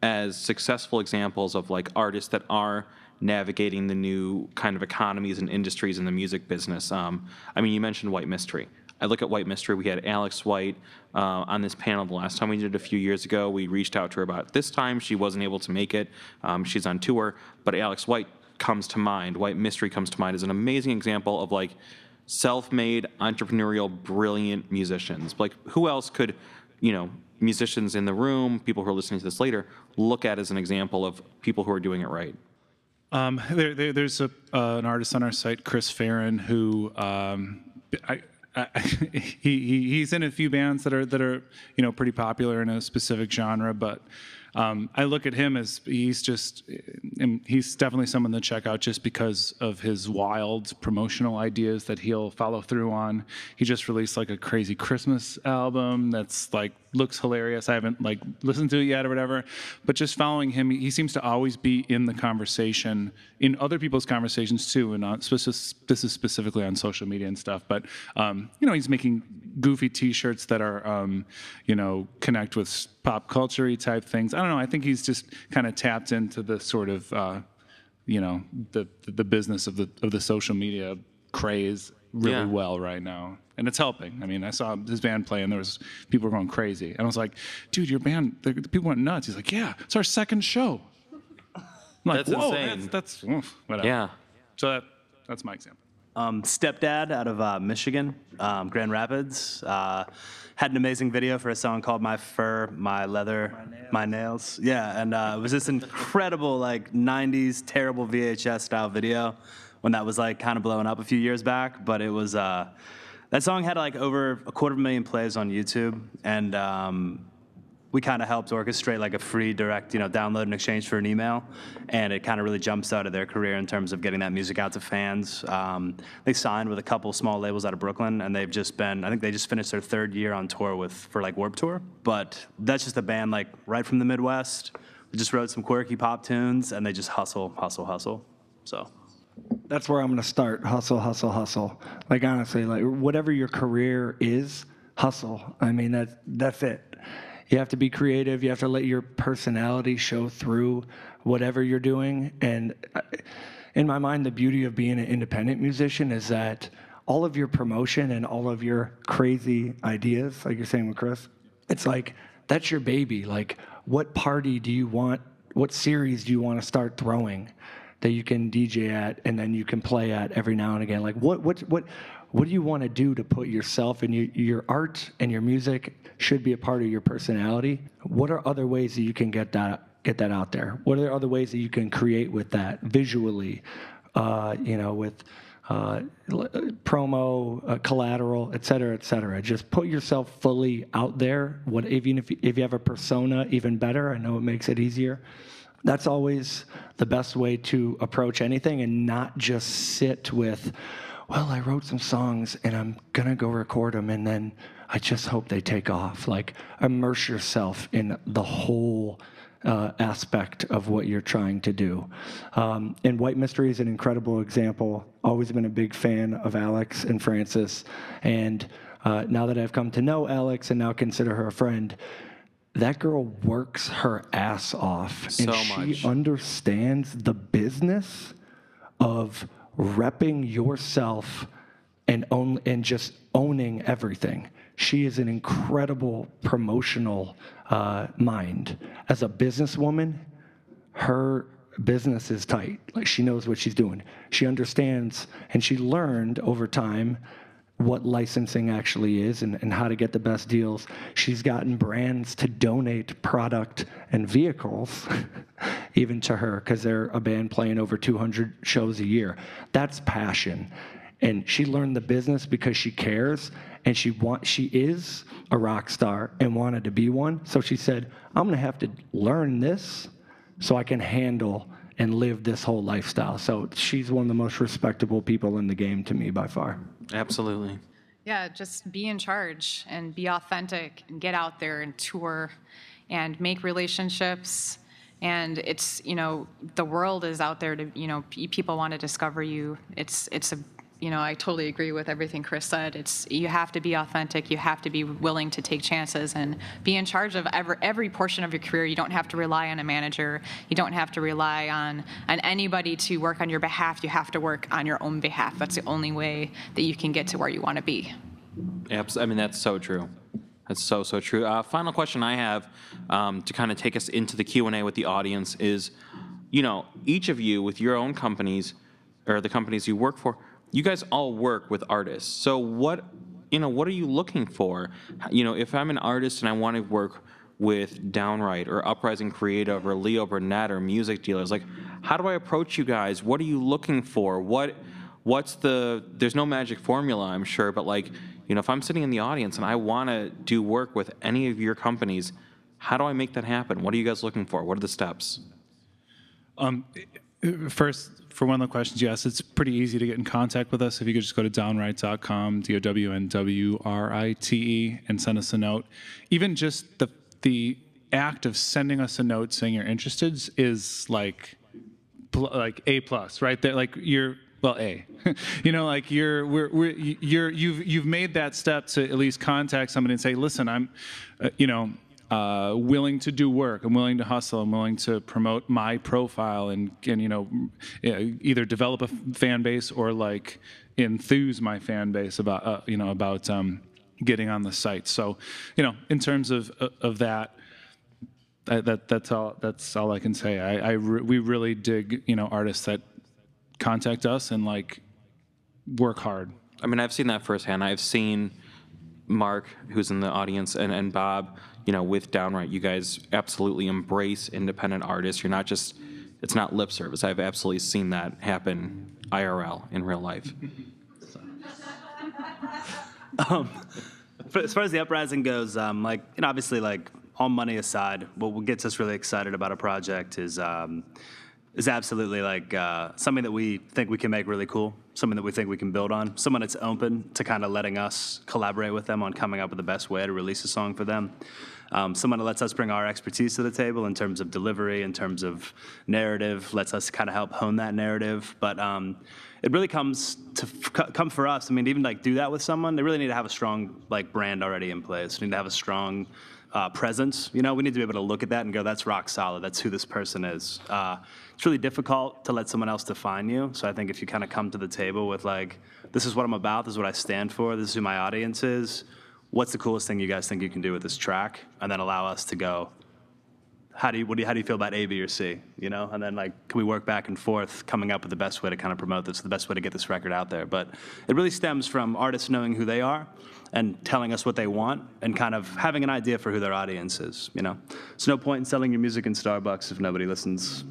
as successful examples of like artists that are navigating the new kind of economies and industries in the music business. Um, I mean, you mentioned White Mystery. I look at White Mystery. We had Alex White uh, on this panel the last time we did it a few years ago. We reached out to her about this time. She wasn't able to make it. Um, she's on tour, but Alex White comes to mind. White Mystery comes to mind as an amazing example of like self-made, entrepreneurial, brilliant musicians. Like who else could, you know, musicians in the room, people who are listening to this later, look at as an example of people who are doing it right? Um, there, there, there's a, uh, an artist on our site, Chris Farren, who um, I, I, *laughs* he, he, he's in a few bands that are that are you know pretty popular in a specific genre, but um, I look at him as he's just, he's definitely someone to check out just because of his wild promotional ideas that he'll follow through on. He just released like a crazy Christmas album that's like looks hilarious. I haven't like listened to it yet or whatever, but just following him, he seems to always be in the conversation, in other people's conversations too, and is this is specifically on social media and stuff. But um, you know, he's making goofy T-shirts that are um, you know connect with pop culture type things. I don't know. I think he's just kind of tapped into the sort of uh, you know the the business of the of the social media craze really Yeah. well right now, and it's helping. I mean, I saw his band play, and there was people were going crazy, and I was like, "Dude, your band, the, the people went nuts." He's like, "Yeah, it's our second show." I'm like, That's Whoa, insane. That's, that's oof, whatever. Yeah. So that that's my example. Um, stepdad out of uh, Michigan, um, Grand Rapids. Uh, had an amazing video for a song called "My Fur, My Leather, My Nails." Yeah, and uh, it was this incredible like '90s terrible VHS style video when that was like kind of blowing up a few years back. But it was uh, that song had like over a quarter of a million plays on YouTube, and um, we kind of helped orchestrate like a free direct, you know, download in exchange for an email, and it kind of really jumps out of their career in terms of getting that music out to fans. Um, they signed with a couple small labels out of Brooklyn, and they've just been, I think they just finished their third year on tour with for like Warp Tour. But that's just a band like right from the Midwest. We just wrote some quirky pop tunes, and they just hustle, hustle, hustle. So. That's where I'm going to start. Hustle, hustle, hustle. Like honestly, like whatever your career is, hustle. I mean that that's it. You have to be creative. You have to let your personality show through whatever you're doing. And uh, in my mind, the beauty of being an independent musician is that all of your promotion and all of your crazy ideas, like you're saying with Chris, it's like that's your baby. Like, what party do you want? What series do you want to start throwing that you can DJ at and then you can play at every now and again? Like, what what what what do you want to do to put yourself and your, your art and your music should be a part of your personality? What are other ways that you can get that get that out there? What are other ways that you can create with that visually? Uh, you know, with uh, promo, uh, collateral, et cetera, et cetera. Just put yourself fully out there. What even if if you have a persona, even better. I know it makes it easier. That's always the best way to approach anything, and not just sit with, well, I wrote some songs and I'm gonna go record them, and then I just hope they take off. Like immerse yourself in the whole uh, aspect of what you're trying to do. Um, and White Mystery is an incredible example. Always been a big fan of Alex and Francis. And uh, now that I've come to know Alex and now consider her a friend, that girl works her ass off. So and she much. understands the business of repping yourself and own and just owning everything. She is an incredible promotional uh, mind. As a businesswoman, her business is tight. Like she knows what she's doing. She understands and she learned over time what licensing actually is and, and how to get the best deals. She's gotten brands to donate product and vehicles *laughs* even to her because they're a band playing over 200 shows a year. That's passion. And she learned the business because she cares and she want she is a rock star and wanted to be one. So she said, I'm gonna have to learn this so I can handle and live this whole lifestyle. So she's one of the most respectable people in the game to me by far. Absolutely. Yeah, just be in charge and be authentic and get out there and tour and make relationships. And it's, you know, the world is out there to, you know, people want to discover you. It's, it's a, you know, I totally agree with everything Chris said. It's, you have to be authentic. You have to be willing to take chances and be in charge of every, every portion of your career. You don't have to rely on a manager. You don't have to rely on, on anybody to work on your behalf. You have to work on your own behalf. That's the only way that you can get to where you want to be. Abs- I mean, that's so true. That's so so true. Uh, final question I have um, to kind of take us into the Q and A with the audience is, you know, each of you with your own companies or the companies you work for, you guys all work with artists. So what, you know, what are you looking for? You know, if I'm an artist and I want to work with Downwrite or Uprising Creative or Leo Burnett or music dealers, like, how do I approach you guys? What are you looking for? What what's the there's no magic formula i'm sure but like you know if i'm sitting in the audience and i want to do work with any of your companies how do i make that happen what are you guys looking for what are the steps Um, First, for one of the questions you asked, it's pretty easy to get in contact with us. If you could just go to downwrite.com, D O W N W R I T E, and send us a note. Even just the the act of sending us a note saying you're interested is like like A plus, right? There, like you're well A, *laughs* you know, like you're we're, we're you're you've you've made that step to at least contact somebody and say, listen, I'm, uh, you know. Uh, willing to do work. I'm willing to hustle. I'm willing to promote my profile and, and you know, either develop a fan base or like enthuse my fan base about, uh, you know, about um, getting on the site. So, you know, in terms of of that, I, that that's all that's all I can say. I, I re- we really dig you know artists that contact us and like work hard. I mean, I've seen that firsthand. I've seen Mark, who's in the audience, and, and Bob, you know, with Downwrite, you guys absolutely embrace independent artists. You're not just, it's not lip service. I've absolutely seen that happen IRL in real life. *laughs* But as far as the uprising goes, um, like, and obviously, like, all money aside, what gets us really excited about a project is um, is absolutely like uh, something that we think we can make really cool, something that we think we can build on, someone that's open to kind of letting us collaborate with them on coming up with the best way to release a song for them. Um, someone that lets us bring our expertise to the table in terms of delivery, in terms of narrative, lets us kind of help hone that narrative. But um, it really comes to come for us. I mean, even like do that with someone, they really need to have a strong like brand already in place. They need to have a strong uh, presence. You know, we need to be able to look at that and go, "That's rock solid. That's who this person is." Uh, it's really difficult to let someone else define you. So I think if you kind of come to the table with like, "This is what I'm about. This is what I stand for. This is who my audience is." What's the coolest thing you guys think you can do with this track? And then allow us to go, how do you, what do you, how do you feel about A, B, or C? You know, and then like, can we work back and forth, coming up with the best way to kind of promote this, the best way to get this record out there? But it really stems from artists knowing who they are and telling us what they want and kind of having an idea for who their audience is. You know, it's no point in selling your music in Starbucks if nobody listens.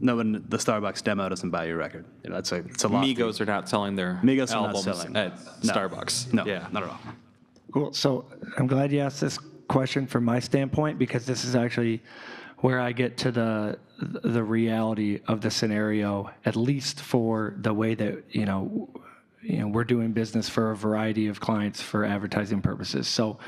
No one, the Starbucks demo doesn't buy your record. You know, that's a, it's a lot. Migos are not selling their Migos are not selling. at No. Starbucks. No, Yeah. not at all. Cool. So I'm glad you asked this question from my standpoint because this is actually where I get to the the reality of the scenario, at least for the way that you know, you know, we're doing business for a variety of clients for advertising purposes. So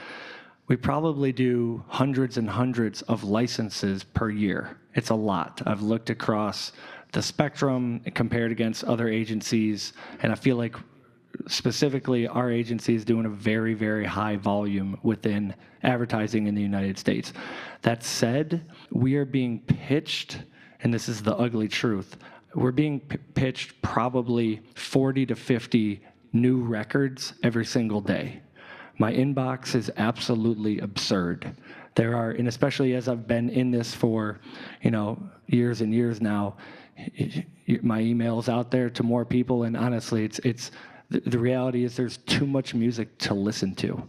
we probably do hundreds and hundreds of licenses per year. It's a lot. I've looked across the spectrum compared against other agencies, and I feel like specifically our agency is doing a very very high volume within advertising in the united states that said we are being pitched and this is the ugly truth we're being p- pitched probably 40 to 50 new records every single day my inbox is absolutely absurd. There are and especially as i've been in this for you know years and years now my emails out there to more people and honestly it's it's the, the reality is there's too much music to listen to.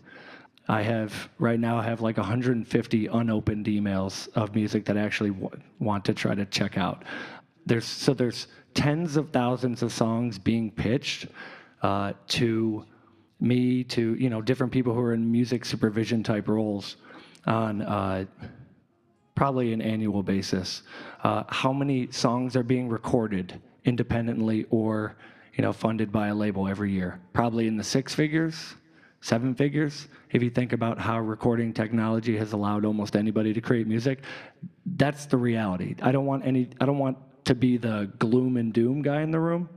I have right now i have like 150 unopened emails of music that i actually w- want to try to check out. There's so there's tens of thousands of songs being pitched uh, to me to you know different people who are in music supervision type roles on uh, probably an annual basis. Uh, how many songs are being recorded independently or you know funded by a label every year? Probably in the six figures, seven figures. If you think about how recording technology has allowed almost anybody to create music, that's the reality. I don't want any. I don't want to be the gloom and doom guy in the room,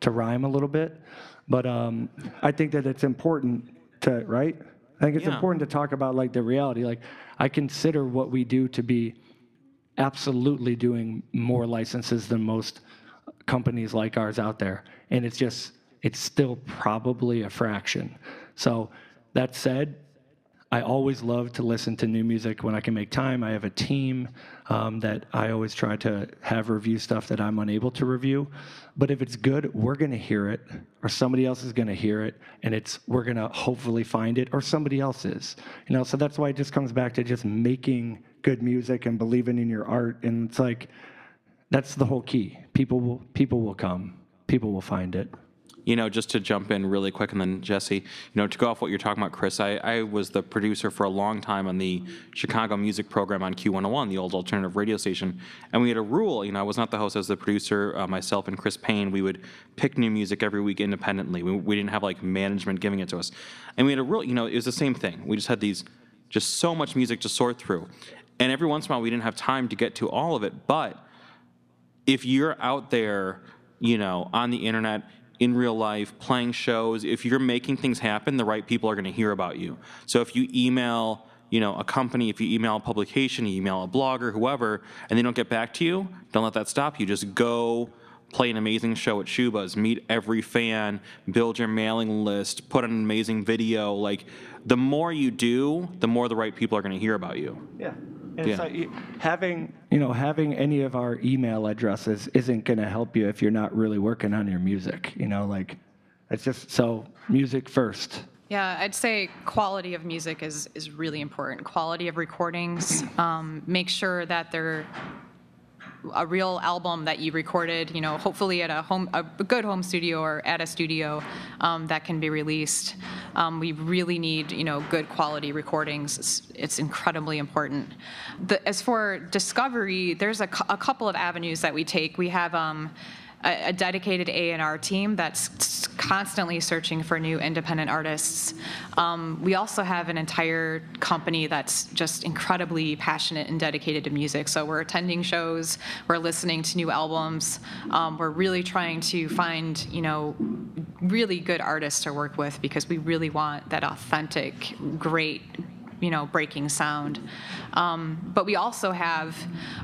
to rhyme a little bit, but um, I think that it's important to right. I think it's Yeah. important to talk about like the reality. Like I consider what we do to be absolutely doing more licenses than most companies like ours out there. And it's just, it's still probably a fraction. So that said, I always love to listen to new music when I can make time. I have a team um, that I always try to have review stuff that I'm unable to review. But if it's good, we're going to hear it, or somebody else is going to hear it, and it's we're going to hopefully find it, or somebody else is. You know, so that's why it just comes back to just making good music and believing in your art. And it's like that's the whole key. People will people will come. People will find it. You know, just to jump in really quick, and then Jesse, you know, to go off what you're talking about, Chris, I, I was the producer for a long time on the Chicago music program on Q101, the old alternative radio station. And we had a rule, you know, I was not the host, I was the producer, uh, myself and Chris Payne. We would pick new music every week independently. We, we didn't have like management giving it to us. And we had a rule, you know, it was the same thing. We just had these, just so much music to sort through. And every once in a while, we didn't have time to get to all of it. But if you're out there, you know, on the internet, in real life, playing shows, if you're making things happen, the right people are going to hear about you. So if you email, you know, a company, if you email a publication, you email a blogger, whoever, and they don't get back to you, don't let that stop you. Just go play an amazing show at Schubas, meet every fan, build your mailing list, put an amazing video. Like, the more you do, the more the right people are going to hear about you. Yeah. And Yeah. like y- having, you know, having any of our email addresses isn't going to help you if you're not really working on your music. You know, like It's just so music first. Yeah, I'd say quality of music is, is really important. Quality of recordings. Um, make sure that they're a real album that you recorded, you know, hopefully at a home, a good home studio or at a studio um, that can be released. Um, we really need, you know, good quality recordings. It's, it's incredibly important. The, as for discovery, there's a, a couple of avenues that we take. We have um, a, a dedicated A&R team that's constantly searching for new independent artists. Um, we also have an entire company that's just incredibly passionate and dedicated to music. So we're attending shows, we're listening to new albums, um, we're really trying to find, you know, really good artists to work with because we really want that authentic, great you know, breaking sound. Um, but we also have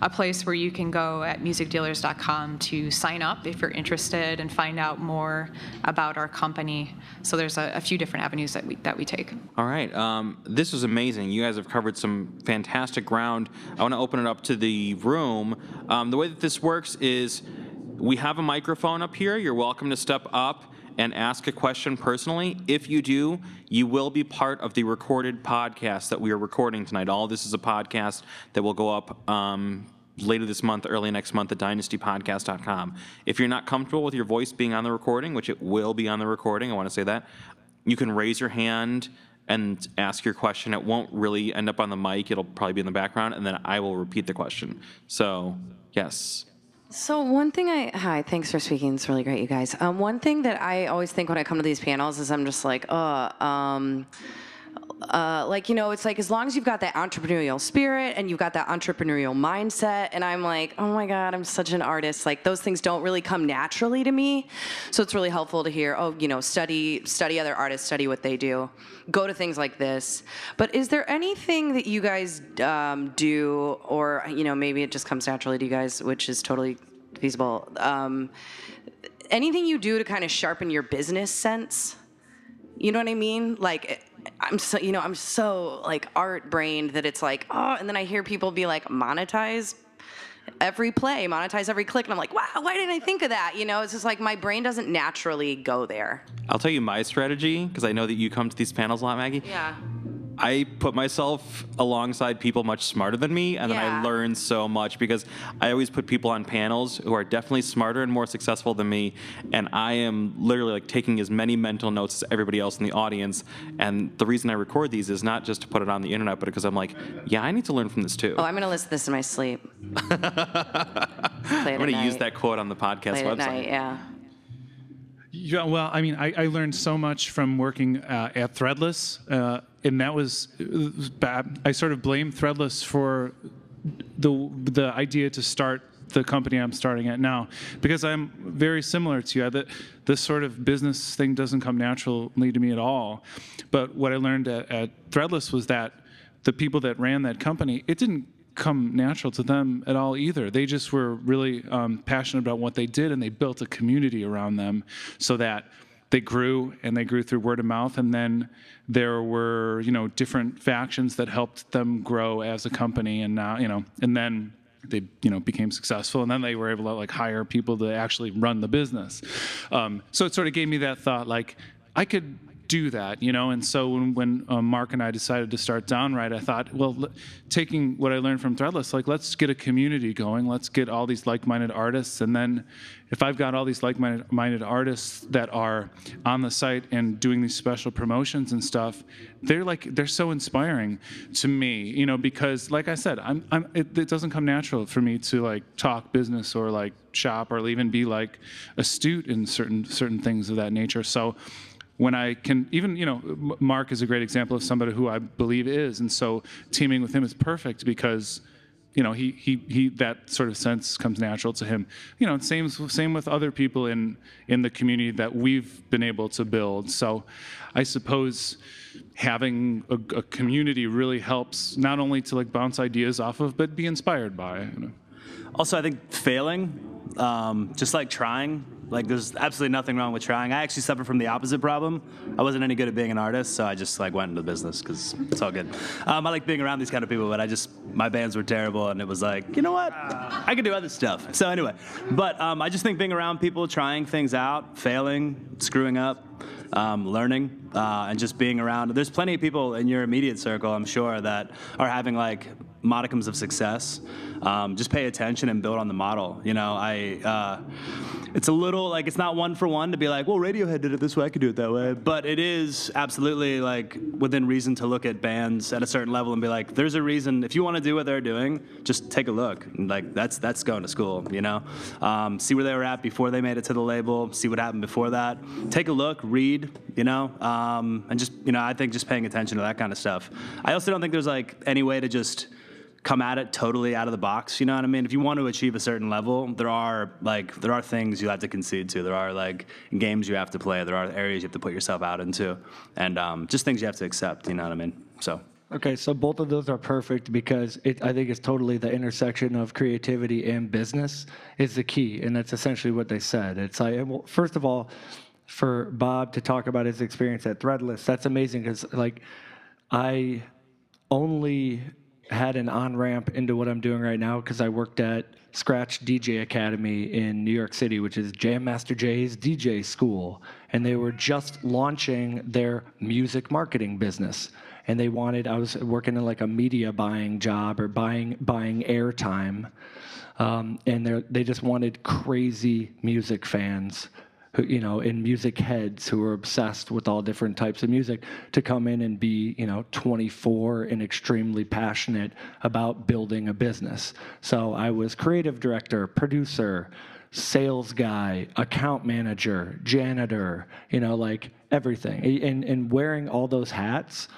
a place where you can go at musicdealers.com to sign up if you're interested and find out more about our company. So there's a, a few different avenues that we that we take. All right. Um, this was amazing. You guys have covered some fantastic ground. I want to open it up to the room. Um, the way that this works is we have a microphone up here. You're welcome to step up and ask a question personally. If you do, you will be part of the recorded podcast that we are recording tonight. All this is a podcast that will go up um, later this month, early next month at dynastypodcast.com. If you're not comfortable with your voice being on the recording, which it will be on the recording, I want to say that, you can raise your hand and ask your question. It won't really end up on the mic, it'll probably be in the background, and then I will repeat the question. So, yes. So one thing I hi, thanks for speaking. It's really great, you guys. Um, one thing that I always think when I come to these panels is I'm just like, oh, um, uh, like you know, it's like as long as you've got that entrepreneurial spirit and you've got that entrepreneurial mindset, and I'm like, oh my god, I'm such an artist. Like those things don't really come naturally to me, so it's really helpful to hear. Oh, you know, study study other artists, study what they do, go to things like this. But is there anything that you guys um, do, or you know, maybe it just comes naturally to you guys, which is totally feasible. Um, anything you do to kind of sharpen your business sense? You know what I mean? Like I'm so you know I'm so like art brained that it's like oh, and then I hear people be like monetize every play, monetize every click, and I'm like wow, why didn't I think of that? You know, it's just like my brain doesn't naturally go there. I'll tell you my strategy because I know that you come to these panels a lot, Maggie. Yeah. I put myself alongside people much smarter than me, and then I learn so much because I always put people on panels who are definitely smarter and more successful than me, and I am literally like taking as many mental notes as everybody else in the audience. And the reason I record these is not just to put it on the internet, but because I'm like, yeah, I need to learn from this too. Oh, I'm gonna listen to this in my sleep. *laughs* I'm going to use that quote on the podcast late website. at night. Yeah. Yeah, well, I mean, I, I learned so much from working uh, at Threadless, uh, and that was, was bad. I sort of blame Threadless for the the idea to start the company I'm starting at now, because I'm very similar to you. That this sort of business thing doesn't come naturally to me at all. But what I learned at, at Threadless was that the people that ran that company, it didn't come natural to them at all either. They just were really um, passionate about what they did, and they built a community around them so that they grew and they grew through word of mouth. And then there were, you know, different factions that helped them grow as a company. And now, you know, and then they, you know, became successful. And then they were able to like hire people to actually run the business. Um, so it sort of gave me that thought, like I could do that, you know. And so when, when um, Mark and I decided to start Downwrite, I thought, well, l- taking what I learned from Threadless, like let's get a community going. Let's get all these like-minded artists, and then if I've got all these like-minded minded artists that are on the site and doing these special promotions and stuff, they're like they're so inspiring to me, you know, because like I said, I'm, I'm it, it doesn't come natural for me to like talk business or like shop or even be like astute in certain certain things of that nature. So when I can even you know Mark is a great example of somebody who I believe is, and so teaming with him is perfect because you know he he he that sort of sense comes natural to him. You know, same same with other people in in the community that we've been able to build. So I suppose having a, a community really helps not only to like bounce ideas off of, but be inspired by. You know? Also, I think failing, um, just like trying, Like, there's absolutely nothing wrong with trying. I actually suffered from the opposite problem. I wasn't any good at being an artist, so I just like went into the business because it's all good. Um, I like being around these kind of people, but I just my bands were terrible, and it was like, you know what? I can do other stuff. So anyway, but um, I just think being around people, trying things out, failing, screwing up, um, learning, uh, and just being around. There's plenty of people in your immediate circle, I'm sure, that are having like modicums of success. Um, just pay attention and build on the model. You know, I. Uh, it's a little like it's not one for one to be like, well, Radiohead did it this way, I could do it that way. But it is absolutely like within reason to look at bands at a certain level and be like, there's a reason. If you want to do what they're doing, just take a look. Like that's that's going to school. You know, um, see where they were at before they made it to the label. See what happened before that. Take a look, read. You know, um, and just you know, I think just paying attention to that kind of stuff. I also don't think there's like any way to just come at it totally out of the box. You know what I mean? If you want to achieve a certain level, there are like there are things you have to concede to. There are like games you have to play. There are areas you have to put yourself out into, and um, just things you have to accept. You know what I mean? So. Okay, so both of those are perfect because it, I think it's totally the intersection of creativity and business is the key, and that's essentially what they said. It's like, well, first of all, for Bob to talk about his experience at Threadless, that's amazing because like I only had an on ramp into what I'm doing right now because I worked at Scratch DJ Academy in New York City, which is Jam Master Jay's DJ school. And they were just launching their music marketing business. And they wanted, I was working in like a media buying job or buying, buying airtime. Um, and they just wanted crazy music fans who, you know, in music heads who are obsessed with all different types of music to come in and be, you know, 24 and extremely passionate about building a business. So I was creative director, producer, sales guy, account manager, janitor, you know, like everything. And, and wearing all those hats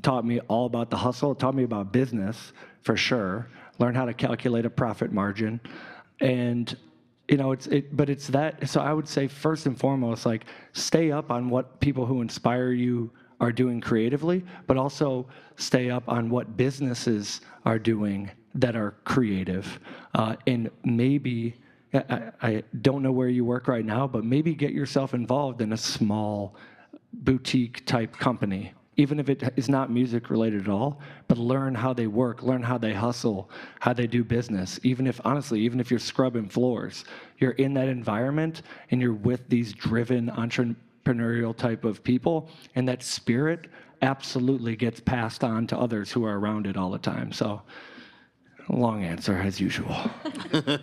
taught me all about the hustle, taught me about business for sure, learned how to calculate a profit margin. And you know it's it but it's that so i would say first and foremost like stay up on what people who inspire you are doing creatively but also stay up on what businesses are doing that are creative. Uh, and maybe I, I don't know where you work right now but maybe get yourself involved in a small boutique type company even if it is not music related at all, but learn how they work, learn how they hustle, how they do business. Even if, honestly, even if you're scrubbing floors, you're in that environment and you're with these driven entrepreneurial type of people, and that spirit absolutely gets passed on to others who are around it all the time. So, long answer as usual. *laughs*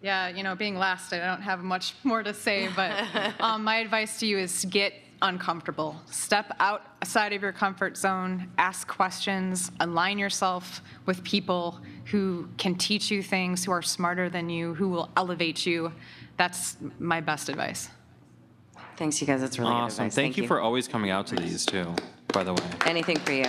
Yeah, you know, being last, I don't have much more to say, but um, my advice to you is get uncomfortable. Step outside of your comfort zone, ask questions, align yourself with people who can teach you things, who are smarter than you, who will elevate you. That's my best advice. Thanks, you guys. That's really Awesome. advice. Thank, you for always coming out to these too, by the way. anything for you.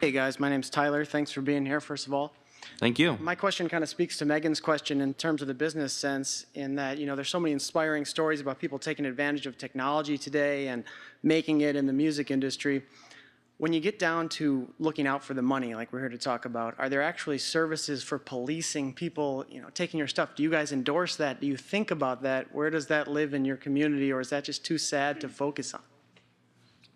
Hey guys, my name's Tyler. Thanks for being here, first of all. Thank you. My question kind of speaks to Megan's question in terms of the business sense, in that, you know, there's so many inspiring stories about people taking advantage of technology today and making it in the music industry. When you get down to looking out for the money, like we're here to talk about, are there actually services for policing people, you know, taking your stuff? Do you guys endorse that? Do you think about that? Where does that live in your community, or is that just too sad to focus on?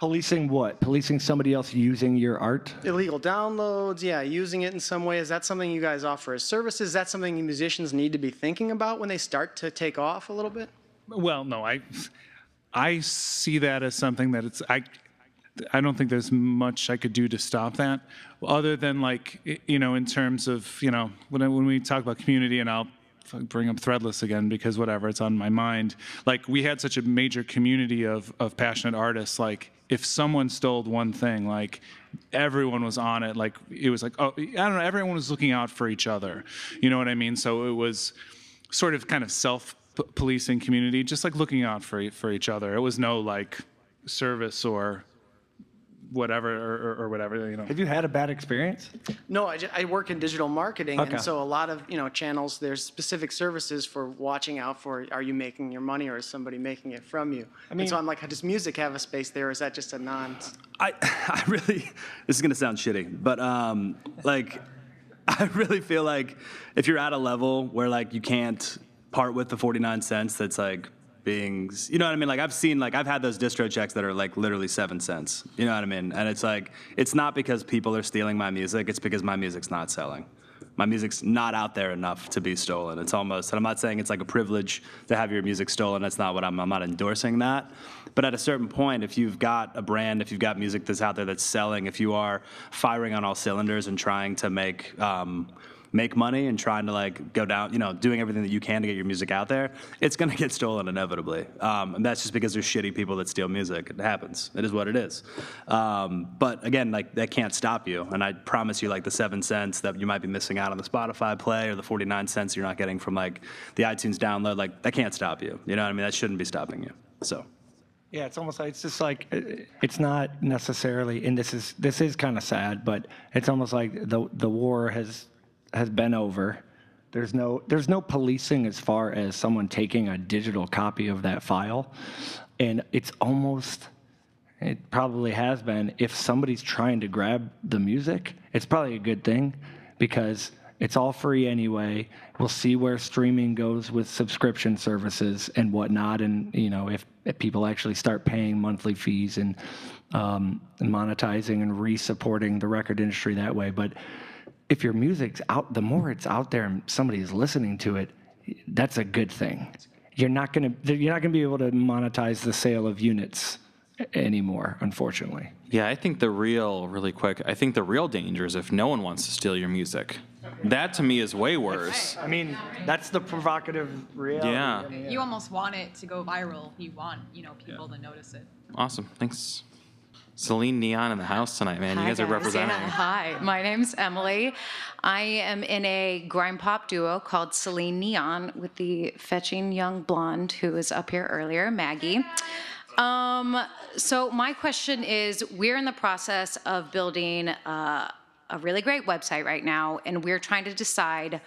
Policing what? Policing somebody else using your art? illegal downloads, yeah, using it in some way. Is that something you guys offer as services? Is that something musicians need to be thinking about when they start to take off a little bit? Well, no, I, I see that as something that it's I, I don't think there's much I could do to stop that, other than like you know in terms of you know when I, when we talk about community and I'll bring up Threadless again because whatever it's on my mind. Like we had such a major community of of passionate artists. Like if someone stole one thing, like everyone was on it. Like it was like oh I don't know, everyone was looking out for each other. You know what I mean? So it was sort of kind of self policing community, just like looking out for for each other. It was no like service or whatever or, or, or whatever. You know. Have you had a bad experience? No, I, ju- I work in digital marketing, Okay. and so a lot of you know channels. There's specific services for watching out for are you making your money or is somebody making it from you? I mean- and so I'm like, does music have a space there? Or is that just a non? I, *laughs* I really, this is gonna sound shitty, but um, like, *laughs* I really feel like if you're at a level where like you can't part with the 49 cents, that's like being, you know what I mean? Like I've seen, like I've had those distro checks that are like literally seven cents. You know what I mean? And it's like, it's not because people are stealing my music. It's because my music's not selling. My music's not out there enough to be stolen. It's almost, and I'm not saying it's like a privilege to have your music stolen. That's not what I'm, I'm not endorsing that. But at a certain point, if you've got a brand, if you've got music that's out there that's selling, if you are firing on all cylinders and trying to make, um, make money and trying to like go down, you know, doing everything that you can to get your music out there, it's gonna get stolen inevitably. Um, and that's just because there's shitty people that steal music. It happens. It is what it is. Um, but again, like that can't stop you. And I promise you, like the seven cents that you might be missing out on the Spotify play or the 49 cents you're not getting from like the iTunes download, like that can't stop you. You know what I mean? That shouldn't be stopping you. So. Yeah, it's almost like it's just like uh, it's not necessarily, and this is this is kind of sad, but it's almost like the the war has has been over. There's no there's no policing as far as someone taking a digital copy of that file, and it's almost it probably has been if somebody's trying to grab the music, it's probably a good thing because it's all free anyway. We'll see where streaming goes with subscription services and whatnot, and you know if, if people actually start paying monthly fees and, um, and monetizing and re-supporting the record industry that way. But if your music's out, the more it's out there and somebody's listening to it, that's a good thing. You're not gonna you're not gonna be able to monetize the sale of units anymore, unfortunately. Yeah, I think the real, really quick, I think the real danger is if no one wants to steal your music. That to me is way worse. I mean, that's the provocative reality. Yeah. You almost want it to go viral. You want, you know, people to notice it. Awesome. Thanks. Celine Neon in the house tonight, man. You Hi, guys are representing. Yeah, hi, my name's Emily. I am in a grime pop duo called Celine Neon with the fetching young blonde who was up here earlier, Maggie. Um, so my question is, we're in the process of building uh, a really great website right now, and we're trying to decide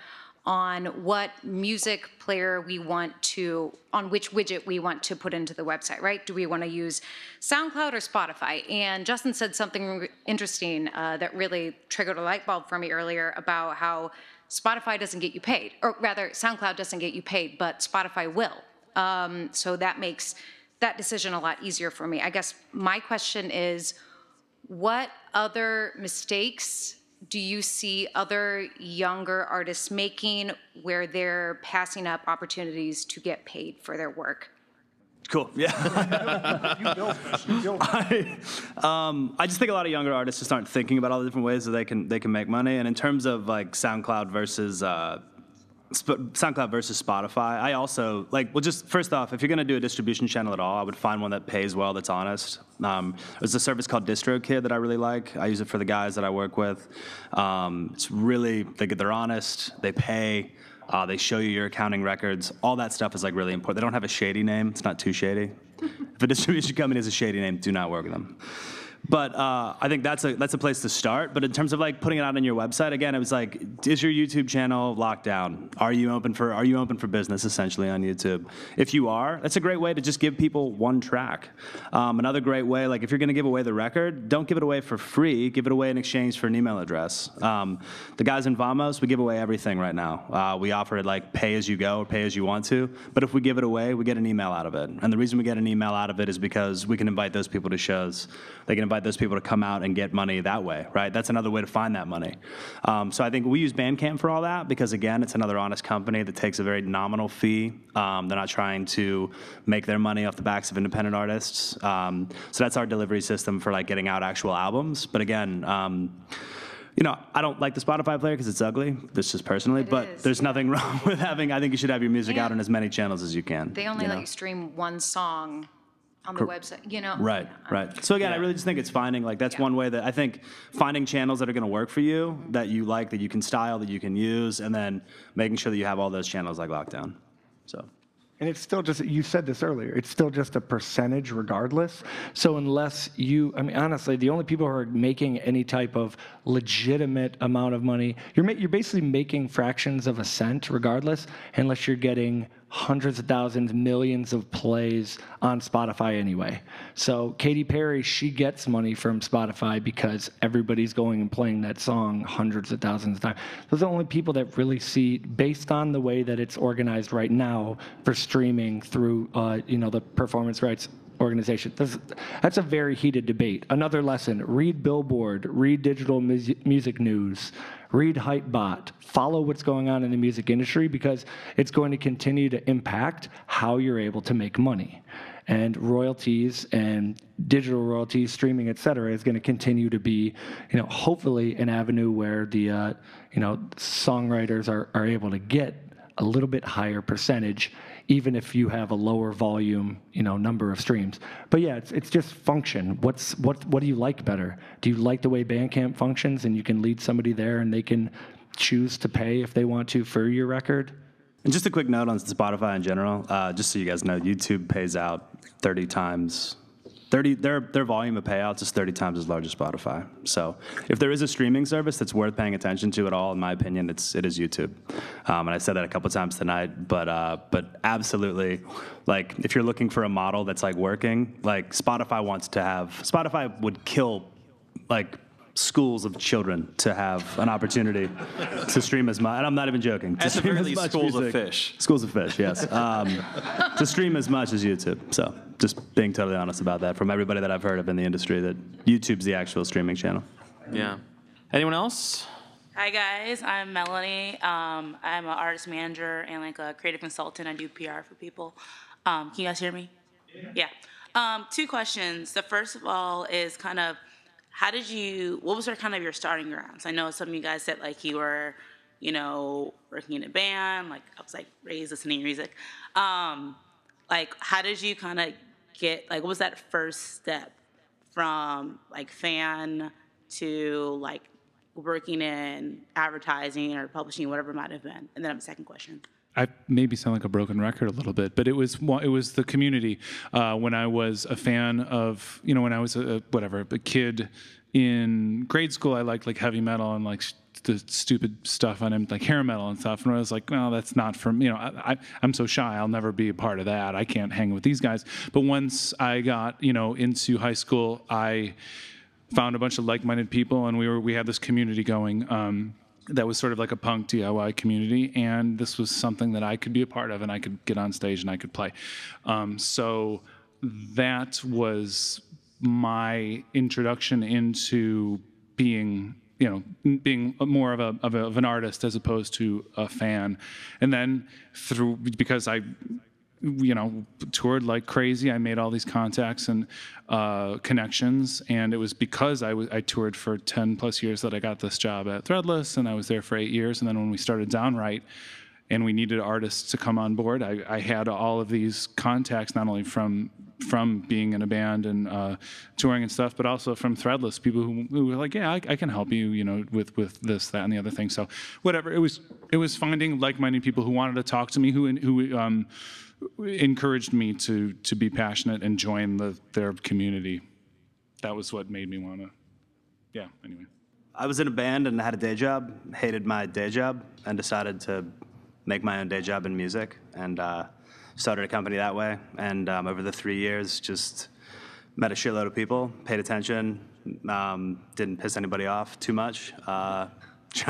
on what music player we want to, on which widget we want to put into the website, right? Do we want to use SoundCloud or Spotify? And Justin said something interesting uh, that really triggered a light bulb for me earlier about how Spotify doesn't get you paid, or rather, SoundCloud doesn't get you paid, but Spotify will. Um, so that makes that decision a lot easier for me. I guess my question is, what other mistakes do you see other younger artists making where they're passing up opportunities to get paid for their work? Cool. Yeah. *laughs* I, um, I just think a lot of younger artists just aren't thinking about all the different ways that they can they can make money. And in terms of like SoundCloud versus uh, Sp- SoundCloud versus Spotify, I also like. Well, just first off, if you're going to do a distribution channel at all, I would find one that pays well, that's honest. Um, there's a service called DistroKid that I really like. I use it for the guys that I work with. Um, it's really they they're honest, they pay. Uh, they show you your accounting records. All that stuff is like really important. They don't have a shady name. It's not too shady. *laughs* if a distribution company has a shady name, do not work with them. But uh, I think that's a that's a place to start. But in terms of like putting it out on your website, again, it was like, is your YouTube channel locked down? Are you open for Are you open for business essentially on YouTube? If you are, that's a great way to just give people one track. Um, another great way, like if you're going to give away the record, don't give it away for free. Give it away in exchange for an email address. Um, the guys in Vamos, we give away everything right now. Uh, we offer it like pay as you go or pay as you want to. But if we give it away, we get an email out of it. And the reason we get an email out of it is because we can invite those people to shows. They can invite those people to come out and get money that way, right? That's another way to find that money. Um, so I think we use Bandcamp for all that because, again, it's another honest company that takes a very nominal fee. Um, they're not trying to make their money off the backs of independent artists. Um, so that's our delivery system for like getting out actual albums. But again, um, you know, I don't like the Spotify player because it's ugly. This just personally, It but is, there's yeah. nothing *laughs* wrong with having. I think you should have your music out on as many channels as you can. They only you let you stream one song on the website, you know? Right, right. So again, I really just think it's finding like that's Yeah. one way that I think finding channels that are going to work for you, mm-hmm. that you like, that you can style, that you can use, and then making sure that you have all those channels like locked down. So And it's still just, you said this earlier, it's still just a percentage regardless. So unless you, I mean, honestly, the only people who are making any type of legitimate amount of money, you're, ma- you're basically making fractions of a cent regardless, unless you're getting hundreds of thousands, millions of plays on Spotify anyway. So Katy Perry, she gets money from Spotify because everybody's going and playing that song hundreds of thousands of times. Those are the only people that really see, based on the way that it's organized right now for streaming through, uh, you know, the performance rights organization. That's, that's a very heated debate. Another lesson read Billboard, read digital mus- music news, read Hypebot, follow what's going on in the music industry because it's going to continue to impact how you're able to make money. And royalties and digital royalties, streaming, et cetera, is going to continue to be, you know, hopefully an avenue where the, uh, you know, songwriters are, are able to get a little bit higher percentage even if you have a lower volume, you know, number of streams. But yeah, it's, it's just function. What's what what do you like better? Do you like the way Bandcamp functions and you can lead somebody there and they can choose to pay if they want to for your record? And just a quick note on Spotify in general, uh, just so you guys know, YouTube pays out 30 times 30 their their volume of payouts is 30 times as large as Spotify. So if there is a streaming service that's worth paying attention to at all, in my opinion, it's it is YouTube. Um, and I said that a couple times tonight, but uh, but absolutely, like if you're looking for a model that's like working, like Spotify wants to have Spotify would kill like schools of children to have an opportunity to stream as much. And I'm not even joking. To At the stream very as least, much schools of fish. Schools of fish, yes. *laughs* Um, to stream as much as YouTube. So just being totally honest about that from everybody that I've heard of in the industry that YouTube's the actual streaming channel. Yeah. Anyone else? Hi guys, I'm Melanie. Um, I'm an artist manager and like a creative consultant. I do PR for people. Um, can you guys hear me? Yeah. Um, two questions. The first of all is kind of how did you? What was your kind of your starting grounds? I know some of you guys said like you were, you know, working in a band. Like I was like raised listening to music. Um, like how did you kind of get like what was that first step from like fan to like working in advertising or publishing, whatever it might have been? And then I have a second question. I maybe sound like a broken record a little bit, but it was it was the community. Uh, when I was a fan of, you know, when I was a whatever a kid in grade school, I liked like heavy metal and like the stupid stuff on him, like hair metal and stuff. And I was like, well, that's not for me. You know, I, I'm so shy. I'll never be a part of that. I can't hang with these guys. But once I got, you know, into high school, I found a bunch of like-minded people, and we were we had this community going. Um, that was sort of like a punk DIY community, and this was something that I could be a part of, and I could get on stage and I could play. Um, so that was my introduction into being you know being more of a, of a of an artist as opposed to a fan and then through because i you know toured like crazy i made all these contacts and uh, connections and it was because I was I toured for 10 plus years that i got this job at threadless and i was there for eight years and then when we started downwrite and we needed artists to come on board i, I had all of these contacts not only from from being in a band and uh, touring and stuff, but also from Threadless people who, who were like, yeah, I, I can help you, you know, with with this, that, and the other thing. So whatever, it was it was finding like-minded people who wanted to talk to me, who who um, encouraged me to to be passionate and join the their community. That was what made me want to. Yeah. Anyway. I was in a band and had a day job, hated my day job, and decided to make my own day job in music. And uh, started a company that way. And um, over the three years, just met a shitload of people, paid attention, um, didn't piss anybody off too much. Uh, *laughs*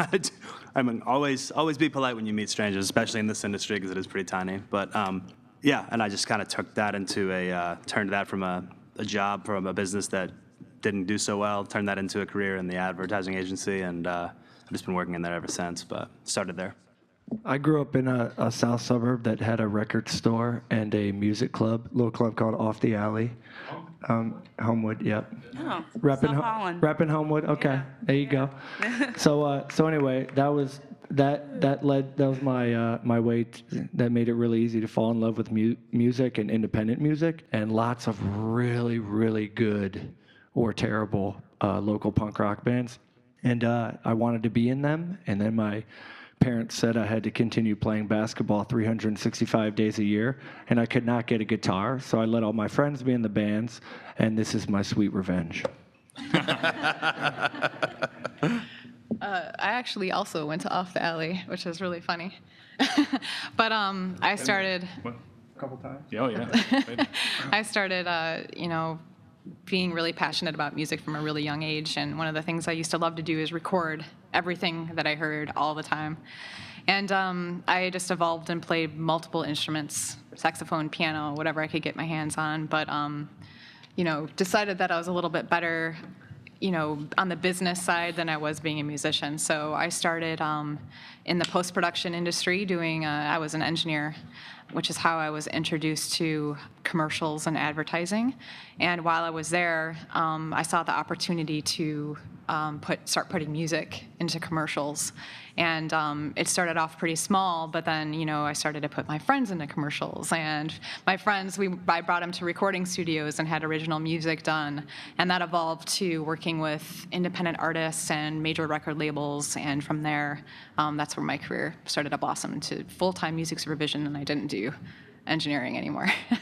I mean, always always be polite when you meet strangers, especially in this industry because it is pretty tiny. But um, yeah, and I just kind of took that into a uh, turned that from a, a job from a business that didn't do so well, turned that into a career in the advertising agency, and uh, I've just been working in there ever since. But started there. I grew up in a, a south suburb that had a record store and a music club, little club called Off the Alley. Um, Homewood, yep. Oh, Repping, South Ho- Holland. repping Homewood. Okay, there you go. *laughs* so, uh, so anyway, that was that that led that was my uh, my way that made it really easy to fall in love with mu- music and independent music and lots of really really good or terrible uh, local punk rock bands, and uh, I wanted to be in them, and then my parents said I had to continue playing basketball 365 days a year, and I could not get a guitar, so I let all my friends be in the bands, and this is my sweet revenge. *laughs* Uh, I actually also went to Off the Alley, which is really funny. *laughs* but um, I started. A couple times. Oh yeah. *laughs* I started, uh, you know, being really passionate about music from a really young age. And one of the things I used to love to do is record everything that I heard all the time. And um, I just evolved and played multiple instruments saxophone, piano, whatever I could get my hands on. But, um, you know, decided that I was a little bit better you know, on the business side than I was being a musician. So I started um, in the post production industry doing, uh, I was an engineer, which is how I was introduced to commercials and advertising. And while I was there, um, I saw the opportunity to um, put start putting music into commercials. And um, it started off pretty small, but then you know I started to put my friends into commercials, and my friends we I brought them to recording studios and had original music done, and that evolved to working with independent artists and major record labels, and from there, um, that's where my career started to blossom into full-time music supervision, and I didn't do engineering anymore. *laughs*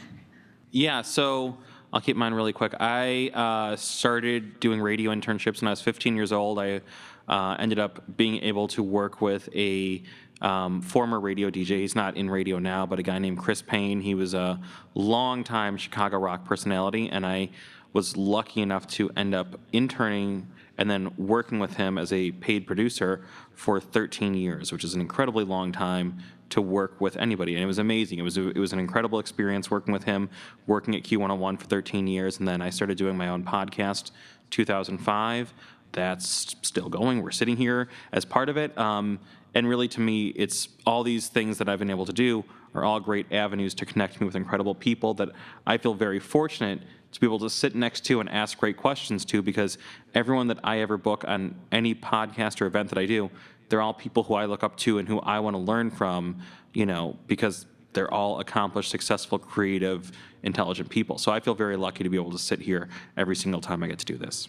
Yeah, so I'll keep mine really quick. I uh, started doing radio internships when I was 15 years old. I uh, ended up being able to work with a um, former radio DJ. He's not in radio now, but a guy named Chris Payne. He was a longtime Chicago rock personality, and I was lucky enough to end up interning and then working with him as a paid producer for 13 years, which is an incredibly long time to work with anybody. And it was amazing. It was a, it was an incredible experience working with him, working at Q101 for 13 years, and then I started doing my own podcast 2005. That's still going. We're sitting here as part of it. Um, and really, to me, it's all these things that I've been able to do are all great avenues to connect me with incredible people that I feel very fortunate to be able to sit next to and ask great questions to because everyone that I ever book on any podcast or event that I do, they're all people who I look up to and who I want to learn from, you know, because they're all accomplished, successful, creative, intelligent people. So I feel very lucky to be able to sit here every single time I get to do this.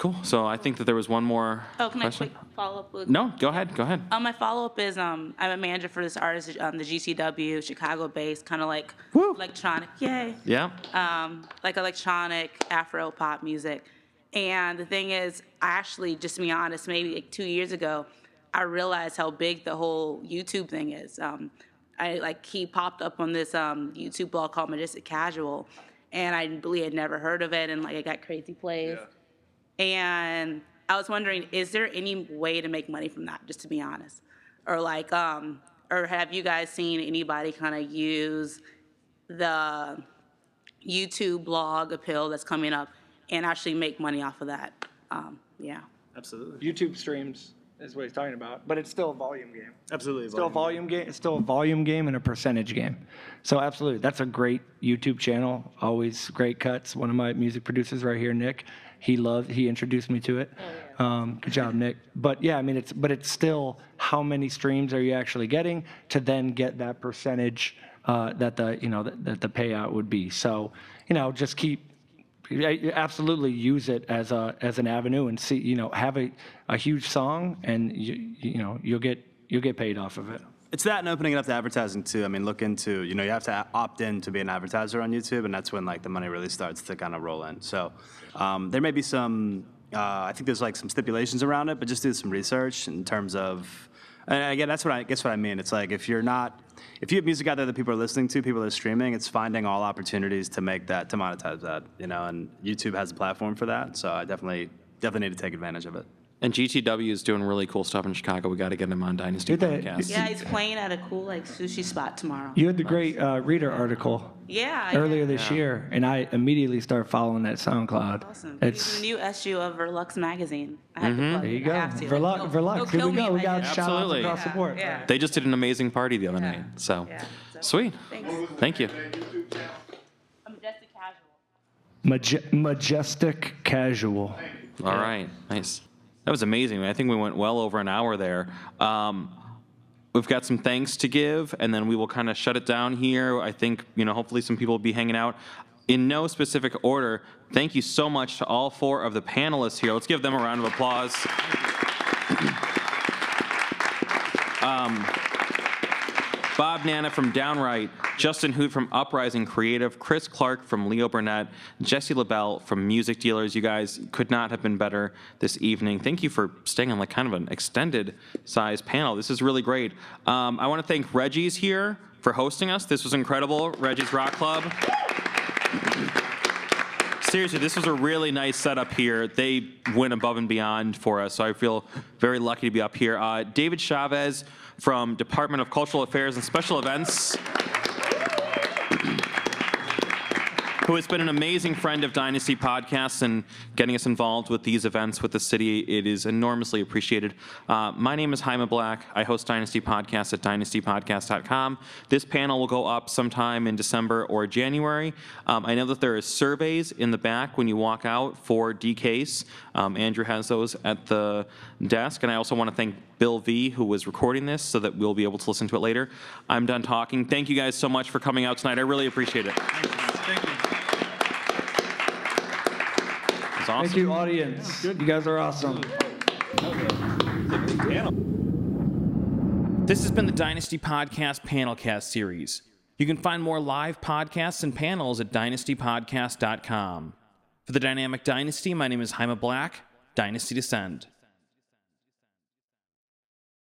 Cool. So I think that there was one more Oh, can I question. quick follow up with? No, go ahead. Go ahead. Um, my follow up is um, I'm a manager for this artist, um, the GTW, Chicago based, kind of like Woo. electronic, yay, Yeah. um, like electronic Afro pop music. And the thing is, I actually, just to be honest, maybe like two years ago, I realized how big the whole YouTube thing is. Um, I like he popped up on this um, YouTube blog called Majestic Casual, and I really had never heard of it, and like it got crazy plays. And I was wondering, is there any way to make money from that? Just to be honest, or like, um, or have you guys seen anybody kind of use the YouTube blog appeal that's coming up and actually make money off of that? Um, yeah. Absolutely. YouTube streams is what he's talking about, but it's still a volume game. Absolutely. Still a volume game. It's still a volume game and a percentage game. So absolutely, that's a great YouTube channel. Always great cuts. One of my music producers right here, Nick. He loved. He introduced me to it. Um, good job, Nick. But yeah, I mean, it's but it's still how many streams are you actually getting to then get that percentage uh, that the you know that, that the payout would be. So you know, just keep absolutely use it as a as an avenue and see you know have a, a huge song and you you know you'll get you'll get paid off of it. It's that and opening it up to advertising too. I mean, look into, you know, you have to opt in to be an advertiser on YouTube, and that's when like the money really starts to kind of roll in. So um, there may be some, uh, I think there's like some stipulations around it, but just do some research in terms of, and again, that's what I guess what I mean. It's like if you're not, if you have music out there that people are listening to, people are streaming, it's finding all opportunities to make that, to monetize that, you know, and YouTube has a platform for that. So I definitely, definitely need to take advantage of it. And GTW is doing really cool stuff in Chicago. We got to get him on Dynasty Did they- podcast. Yeah, he's playing at a cool like sushi spot tomorrow. You had the great uh, reader article Yeah. earlier yeah. this year, and I immediately started following that SoundCloud. Awesome. It's He's the new issue of Verlux magazine. I have to plug there you go, I have to. Like, Verlux. he'll- Verlux. Here we go. We got get- shout outs Absolutely. across the board. Yeah. They just did an amazing party the other night. So, Yeah, so- sweet. Thanks. Thank you. I'm just a casual. Maje- majestic casual. All right, nice. That was amazing. I think we went well over an hour there. Um, we've got some thanks to give, and then we will kind of shut it down here. I think you know, hopefully, some people will be hanging out. In no specific order, thank you so much to all four of the panelists here. Let's give them a round of applause. Um, Bob Nanna from Downwrite, Justin Hoot from Uprising Creative, Chris Clark from Leo Burnett, Jesse LaBelle from Music Dealers. You guys could not have been better this evening. Thank you for staying on like kind of an extended size panel. This is really great. Um, I want to thank Reggie's here for hosting us. This was incredible. Reggie's Rock Club. Seriously, this was a really nice setup here. They went above and beyond for us, so I feel very lucky to be up here. Uh, David Chavez from Department of Cultural Affairs and Special Events. Who has been an amazing friend of Dynasty Podcasts and getting us involved with these events with the city. It is enormously appreciated. Uh, my name is Jaime Black. I host Dynasty Podcasts at dynastypodcast.com. This panel will go up sometime in December or January. Um, I know that there are surveys in the back when you walk out for DCase. Um, Andrew has those at the desk. And I also want to thank Bill V, who was recording this, so that we'll be able to listen to it later. I'm done talking. Thank you guys so much for coming out tonight. I really appreciate it. Awesome. Thank you, audience. You guys are awesome. This has been the Dynasty Podcast Panelcast series. You can find more live podcasts and panels at dynastypodcast.com. For the Dynamic Dynasty, my name is Jaime Black. Dynasty Descend.